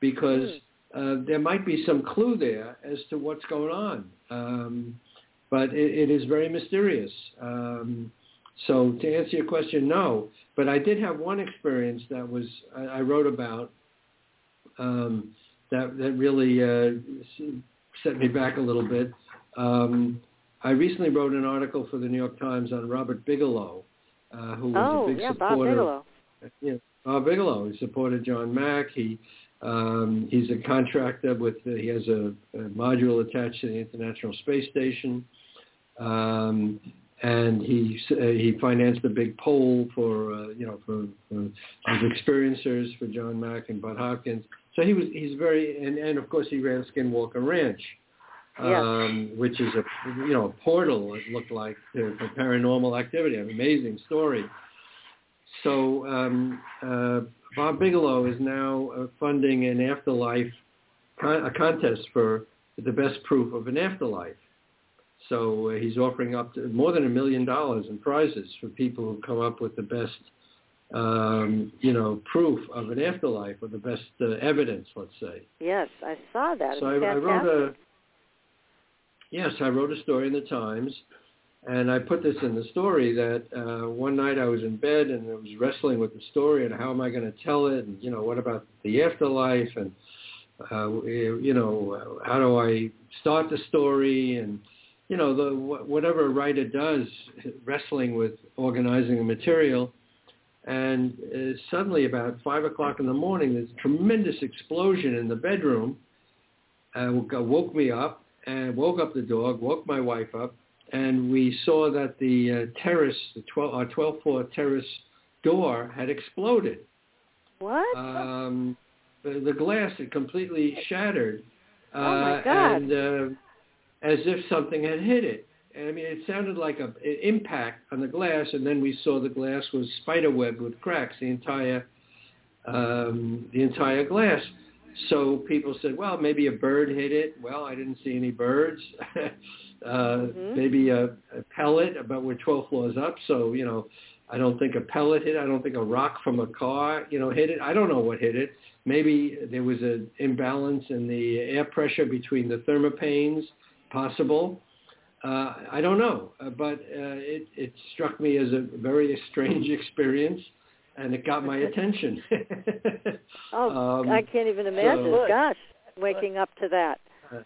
S3: because hmm. uh, there might be some clue there as to what's going on. Um, but it, it is very mysterious. Um, so to answer your question, no. But I did have one experience that was I, I wrote about um, that that really uh, set me back a little bit. Um, I recently wrote an article for the New York Times on Robert Bigelow, uh, who was
S1: oh,
S3: a big
S1: yeah,
S3: supporter.
S1: Bob Bigelow.
S3: Yeah, Bob Bigelow. He supported John Mack. He um, he's a contractor with. Uh, he has a, a, module attached to the International Space Station, um, and he uh, he financed a big poll for uh, you know for, for his experiencers for John Mack and Bud Hopkins. So he was he's very and, and of course he ran Skinwalker Ranch um, which is a you know a portal. It looked like to, for paranormal activity. An amazing story. So um, uh, Bob Bigelow is now uh, funding an afterlife con- a contest for the best proof of an afterlife. So uh, he's offering up to more than a million dollars in prizes for people who come up with the best, um, you know, proof of an afterlife or the best uh, evidence, let's say.
S1: Yes, I saw that.
S3: So I, I, wrote a Yes, I wrote a story in the Times, and I put this in the story that uh, one night I was in bed and I was wrestling with the story and how am I going to tell it, and you know what about the afterlife, and uh, you know how do I start the story, and you know, the whatever a writer does, wrestling with organizing a material, and uh, suddenly about five o'clock in the morning, there's a tremendous explosion in the bedroom. Uh, woke me up and woke up the dog, woke my wife up, and we saw that the uh, terrace, the 12, our 12th floor terrace door had exploded.
S1: What?
S3: Um, the, the glass had completely shattered.
S1: Uh, oh my God.
S3: And uh, as if something had hit it. And I mean, it sounded like a, an impact on the glass, and then we saw the glass was spiderwebbed with cracks, the entire um, the entire glass. So people said, well, maybe a bird hit it. Well, I didn't see any birds. uh, mm-hmm. Maybe a, a pellet, but we're 12 floors up, so you know, I don't think a pellet hit. I don't think a rock from a car, you know, hit it. I don't know what hit it. Maybe there was an imbalance in the air pressure between the thermopanes possible. Uh, I don't know, uh, but uh, it, it struck me as a very strange experience, and it got my attention.
S1: oh, um, I can't even imagine. So, Gosh, waking up to that.
S3: Uh,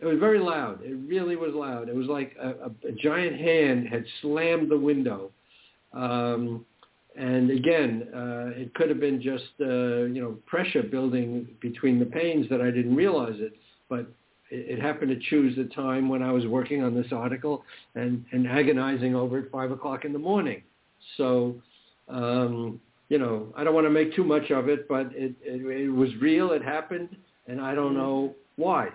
S3: it was very loud. It really was loud. It was like a, a, a giant hand had slammed the window. Um, and again, uh, it could have been just uh, you know pressure building between the panes that I didn't realize it. But it, happened to choose the time when I was working on this article and, and agonizing over it five o'clock in the morning. So, um, you know, I don't want to make too much of it, but it, it, it was real. It happened, and I don't know why.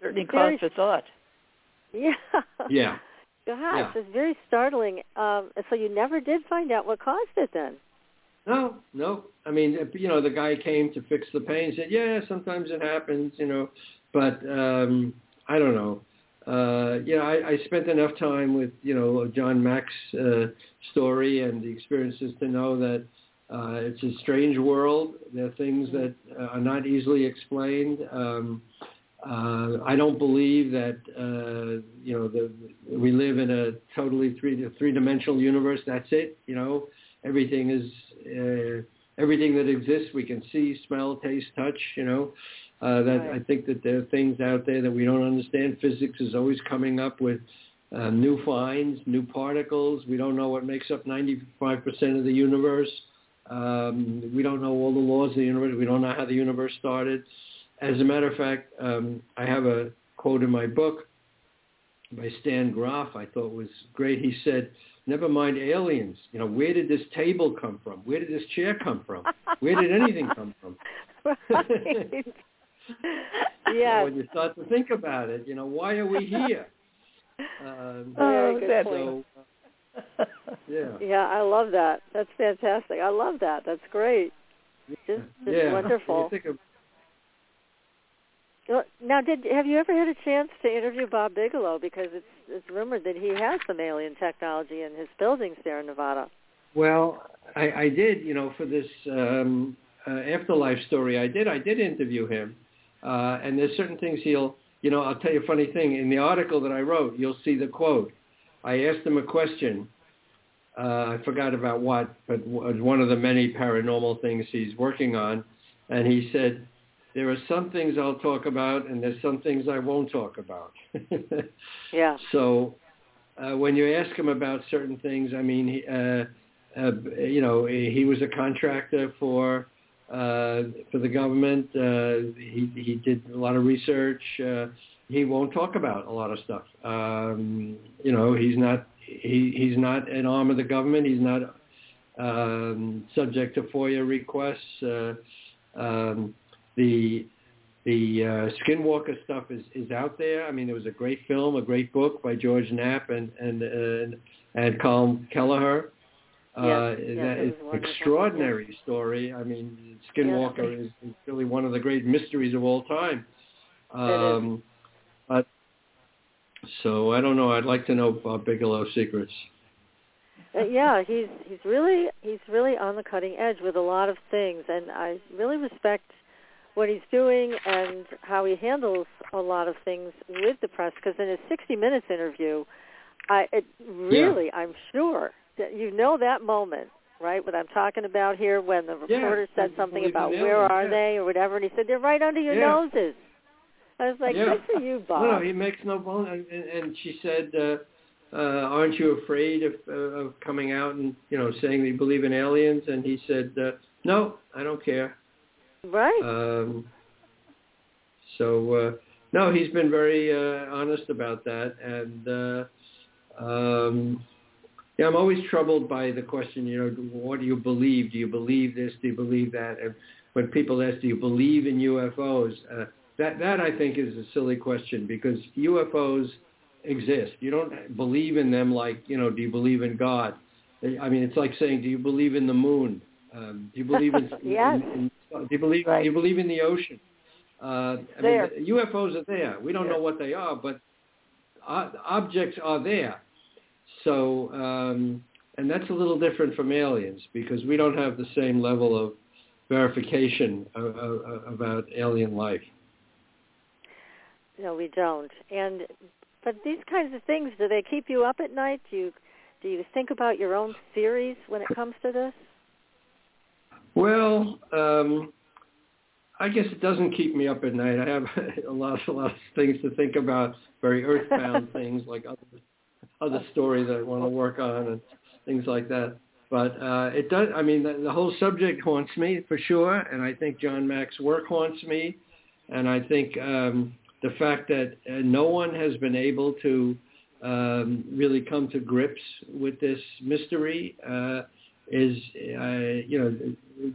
S2: Certainly cause for thought.
S1: Yeah.
S3: Yeah.
S1: Gosh,
S3: yeah.
S1: it's very startling. Um, so you never did find out what caused it then?
S3: No, no. I mean, you know, the guy came to fix the paint. Said, yeah, sometimes it happens, you know, but um, I don't know. Uh, you know, I, I spent enough time with, you know, John Mack's uh, story and the experiences to know that uh, it's a strange world. There are things that uh, are not easily explained. Um, uh, I don't believe that uh, you know the, we live in a totally three three dimensional universe. That's it. You know, everything is uh, everything that exists we can see, smell, taste, touch. You know, uh, that
S1: right.
S3: I think that there are things out there that we don't understand. Physics is always coming up with uh, new finds, new particles. We don't know what makes up 95% of the universe. Um, we don't know all the laws of the universe. We don't know how the universe started. As a matter of fact, um, I have a quote in my book by Stan Grof I thought was great. He said, never mind aliens. You know, where did this table come from? Where did this chair come from? Where did anything come from?
S1: right. yes.
S3: when you start to think about it, you know, why are we here? Um,
S1: oh,
S3: so, uh, yeah.
S1: Yeah, I love that. That's fantastic. I love that. That's great. Just, just
S3: yeah.
S1: wonderful. Now, did have you ever had a chance to interview Bob Bigelow? Because it's it's rumored that he has some alien technology in his buildings there in Nevada.
S3: Well, I, I did, you know, for this um, uh, afterlife story. I did. I did interview him, uh, and there's certain things he'll. You know, I'll tell you a funny thing. In the article that I wrote, you'll see the quote. I asked him a question. Uh, I forgot about what, but one of the many paranormal things he's working on, and he said, there are some things I'll talk about and there's some things I won't talk about.
S1: yeah.
S3: So uh, when you ask him about certain things, I mean, uh, uh, you know, he was a contractor for uh, for the government. Uh, he he did a lot of research. Uh, he won't talk about a lot of stuff. Um, you know, he's not he he's not an arm of the government. He's not um, subject to FOIA requests. Uh, um, the the uh, Skinwalker stuff is, is out there. I mean, there was a great film, a great book by George Knapp and and and, and Colm Kelleher.
S1: Uh, yes, yes,
S3: that is extraordinary
S1: yes.
S3: story. I mean, Skinwalker is, is really one of the great mysteries of all time. Um, but so I don't know. I'd like to know Bob Bigelow's secrets.
S1: Uh, yeah, he's he's really he's really on the cutting edge with a lot of things, and I really respect what he's doing and how he handles a lot of things with the press. Because in his 60 Minutes interview, I it really,
S3: yeah.
S1: I'm sure that you know that moment, right? What I'm talking about here, when the reporter
S3: yeah,
S1: said something about where are
S3: yeah.
S1: they or whatever, and he said they're right under your noses. I was like, good for you, Bob.
S3: No, he makes no bone. And, and and she said, uh, uh, "Aren't you afraid of uh, of coming out and you know saying that you believe in aliens?" And he said, uh, "No, I don't care."
S1: Right.
S3: Um, so uh, no, he's been very uh, honest about that, and uh, um, yeah, I'm always troubled by the question. You know, what do you believe? Do you believe this? Do you believe that? And when people ask, "Do you believe in UFOs?" Uh, that that I think is a silly question because UFOs exist. You don't believe in them like you know. Do you believe in God? I mean, it's like saying, "Do you believe in the moon?" Um, do you believe in,
S1: Yes.
S3: in, in do you believe
S1: Right.
S3: you believe in the ocean? Uh, I
S1: There.
S3: mean, UFOs are there. We don't
S1: Yeah.
S3: know what they are, but objects are there. So, um, and that's a little different from aliens because we don't have the same level of verification of, of, about alien life.
S1: No, we don't. And but these kinds of things, do they keep you up at night? Do you do you think about your own theories when it comes to this?
S3: Well, um, I guess it doesn't keep me up at night. I have a lot, a lot of things to think about, very earthbound things like other, other stories I want to work on and things like that. But uh, it does. I mean, the, the whole subject haunts me for sure, and I think John Mack's work haunts me, and I think um, the fact that uh, no one has been able to um, really come to grips with this mystery uh, is, uh, you know,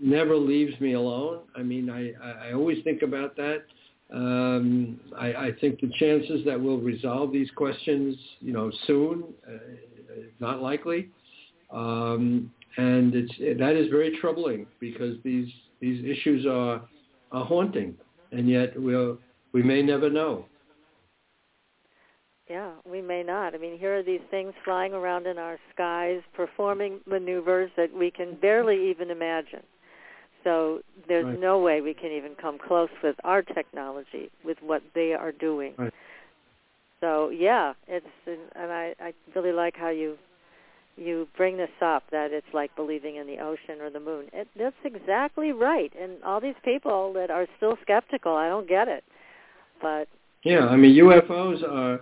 S3: never leaves me alone. I mean, I, I always think about that. Um, I, I think the chances that we'll resolve these questions, you know, soon, uh, not likely. Um, and it's that is very troubling because these these issues are are haunting, and yet we'll we may never know.
S1: Yeah, we may not. I mean, here are these things flying around in our skies, performing maneuvers that we can barely even imagine. So there's
S3: Right.
S1: no way we can even come close with our technology with what they are doing.
S3: Right.
S1: So yeah, it's and I I really like how you you bring this up that it's like believing in the ocean or the moon. It, that's exactly right. And all these people that are still skeptical, I don't get it. But
S3: Yeah, I mean UFOs are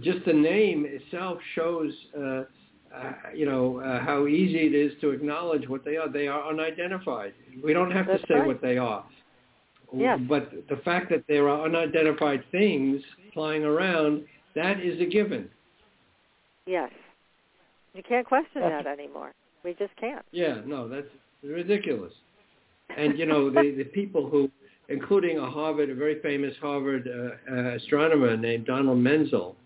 S3: just the name itself shows, uh, uh, you know, uh, how easy it is to acknowledge what they are. They are unidentified. We don't have
S1: That's
S3: to say
S1: right.
S3: what they are.
S1: Yes.
S3: But the fact that there are unidentified things flying around, that is a given.
S1: yes, you can't question that anymore. We just can't.
S3: Yeah, no, that's ridiculous. And you know, the the people who, including a Harvard, a very famous Harvard uh, uh, astronomer named Donald Menzel,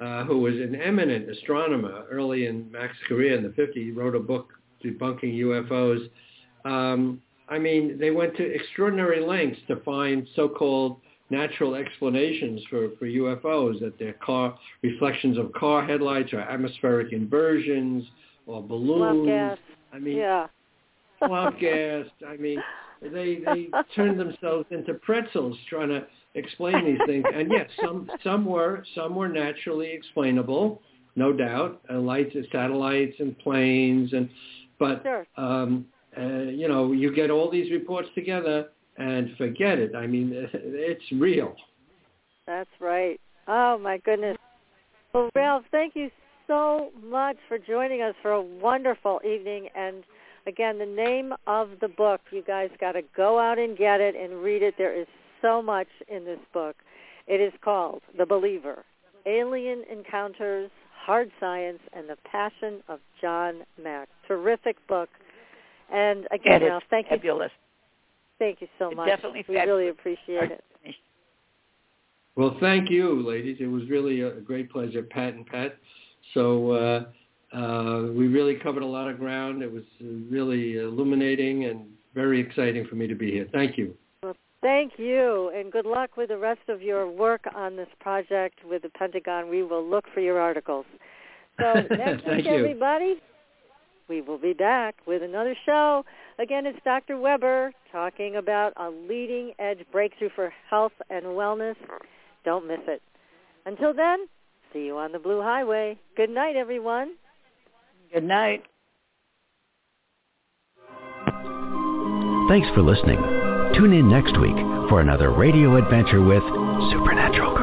S3: uh, who was an eminent astronomer early in Mack's career in the 50s, wrote a book debunking UFOs. Um, I mean, they went to extraordinary lengths to find so-called natural explanations for, for UFOs, that they're car reflections of car headlights or atmospheric inversions or balloons.
S1: gas.
S3: I mean,
S1: yeah.
S3: gas. I mean, they they turned themselves into pretzels trying to explain these things. And yes, some some were some were naturally explainable, no doubt. Uh, lights, satellites, and planes, and but
S1: Sure.
S3: um, uh, you know, you get all these reports together and forget it. I mean, it's real.
S1: That's right. Oh my goodness. Well, Ralph, thank you so much for joining us for a wonderful evening. And again, the name of the book, you guys got to go out and get it and read it. There is so much in this book. It is called The Believer: Alien Encounters, Hard Science, and the Passion of John Mack. Terrific book. And again,
S2: And
S1: Ralph,
S2: it's
S1: thank you,
S2: fabulous.
S1: thank you so
S2: It's
S1: much.
S2: definitely
S1: we
S2: fabulous.
S1: really appreciate it.
S3: Well, thank you, ladies. It was really a great pleasure, Pat and Pat. So uh, uh, we really covered a lot of ground. It was uh, really illuminating and very exciting for me to be here. Thank you.
S1: Thank you, and good luck with the rest of your work on this project with the Pentagon. We will look for your articles. So next
S3: Thank
S1: week,
S3: you.
S1: everybody, we will be back with another show. Again, it's Dr. Weber talking about a leading edge breakthrough for health and wellness. Don't miss it. Until then, see you on the Blue Highway. Good night, everyone.
S2: Good night.
S4: Thanks for listening. Tune in next week for another radio adventure with Supernatural.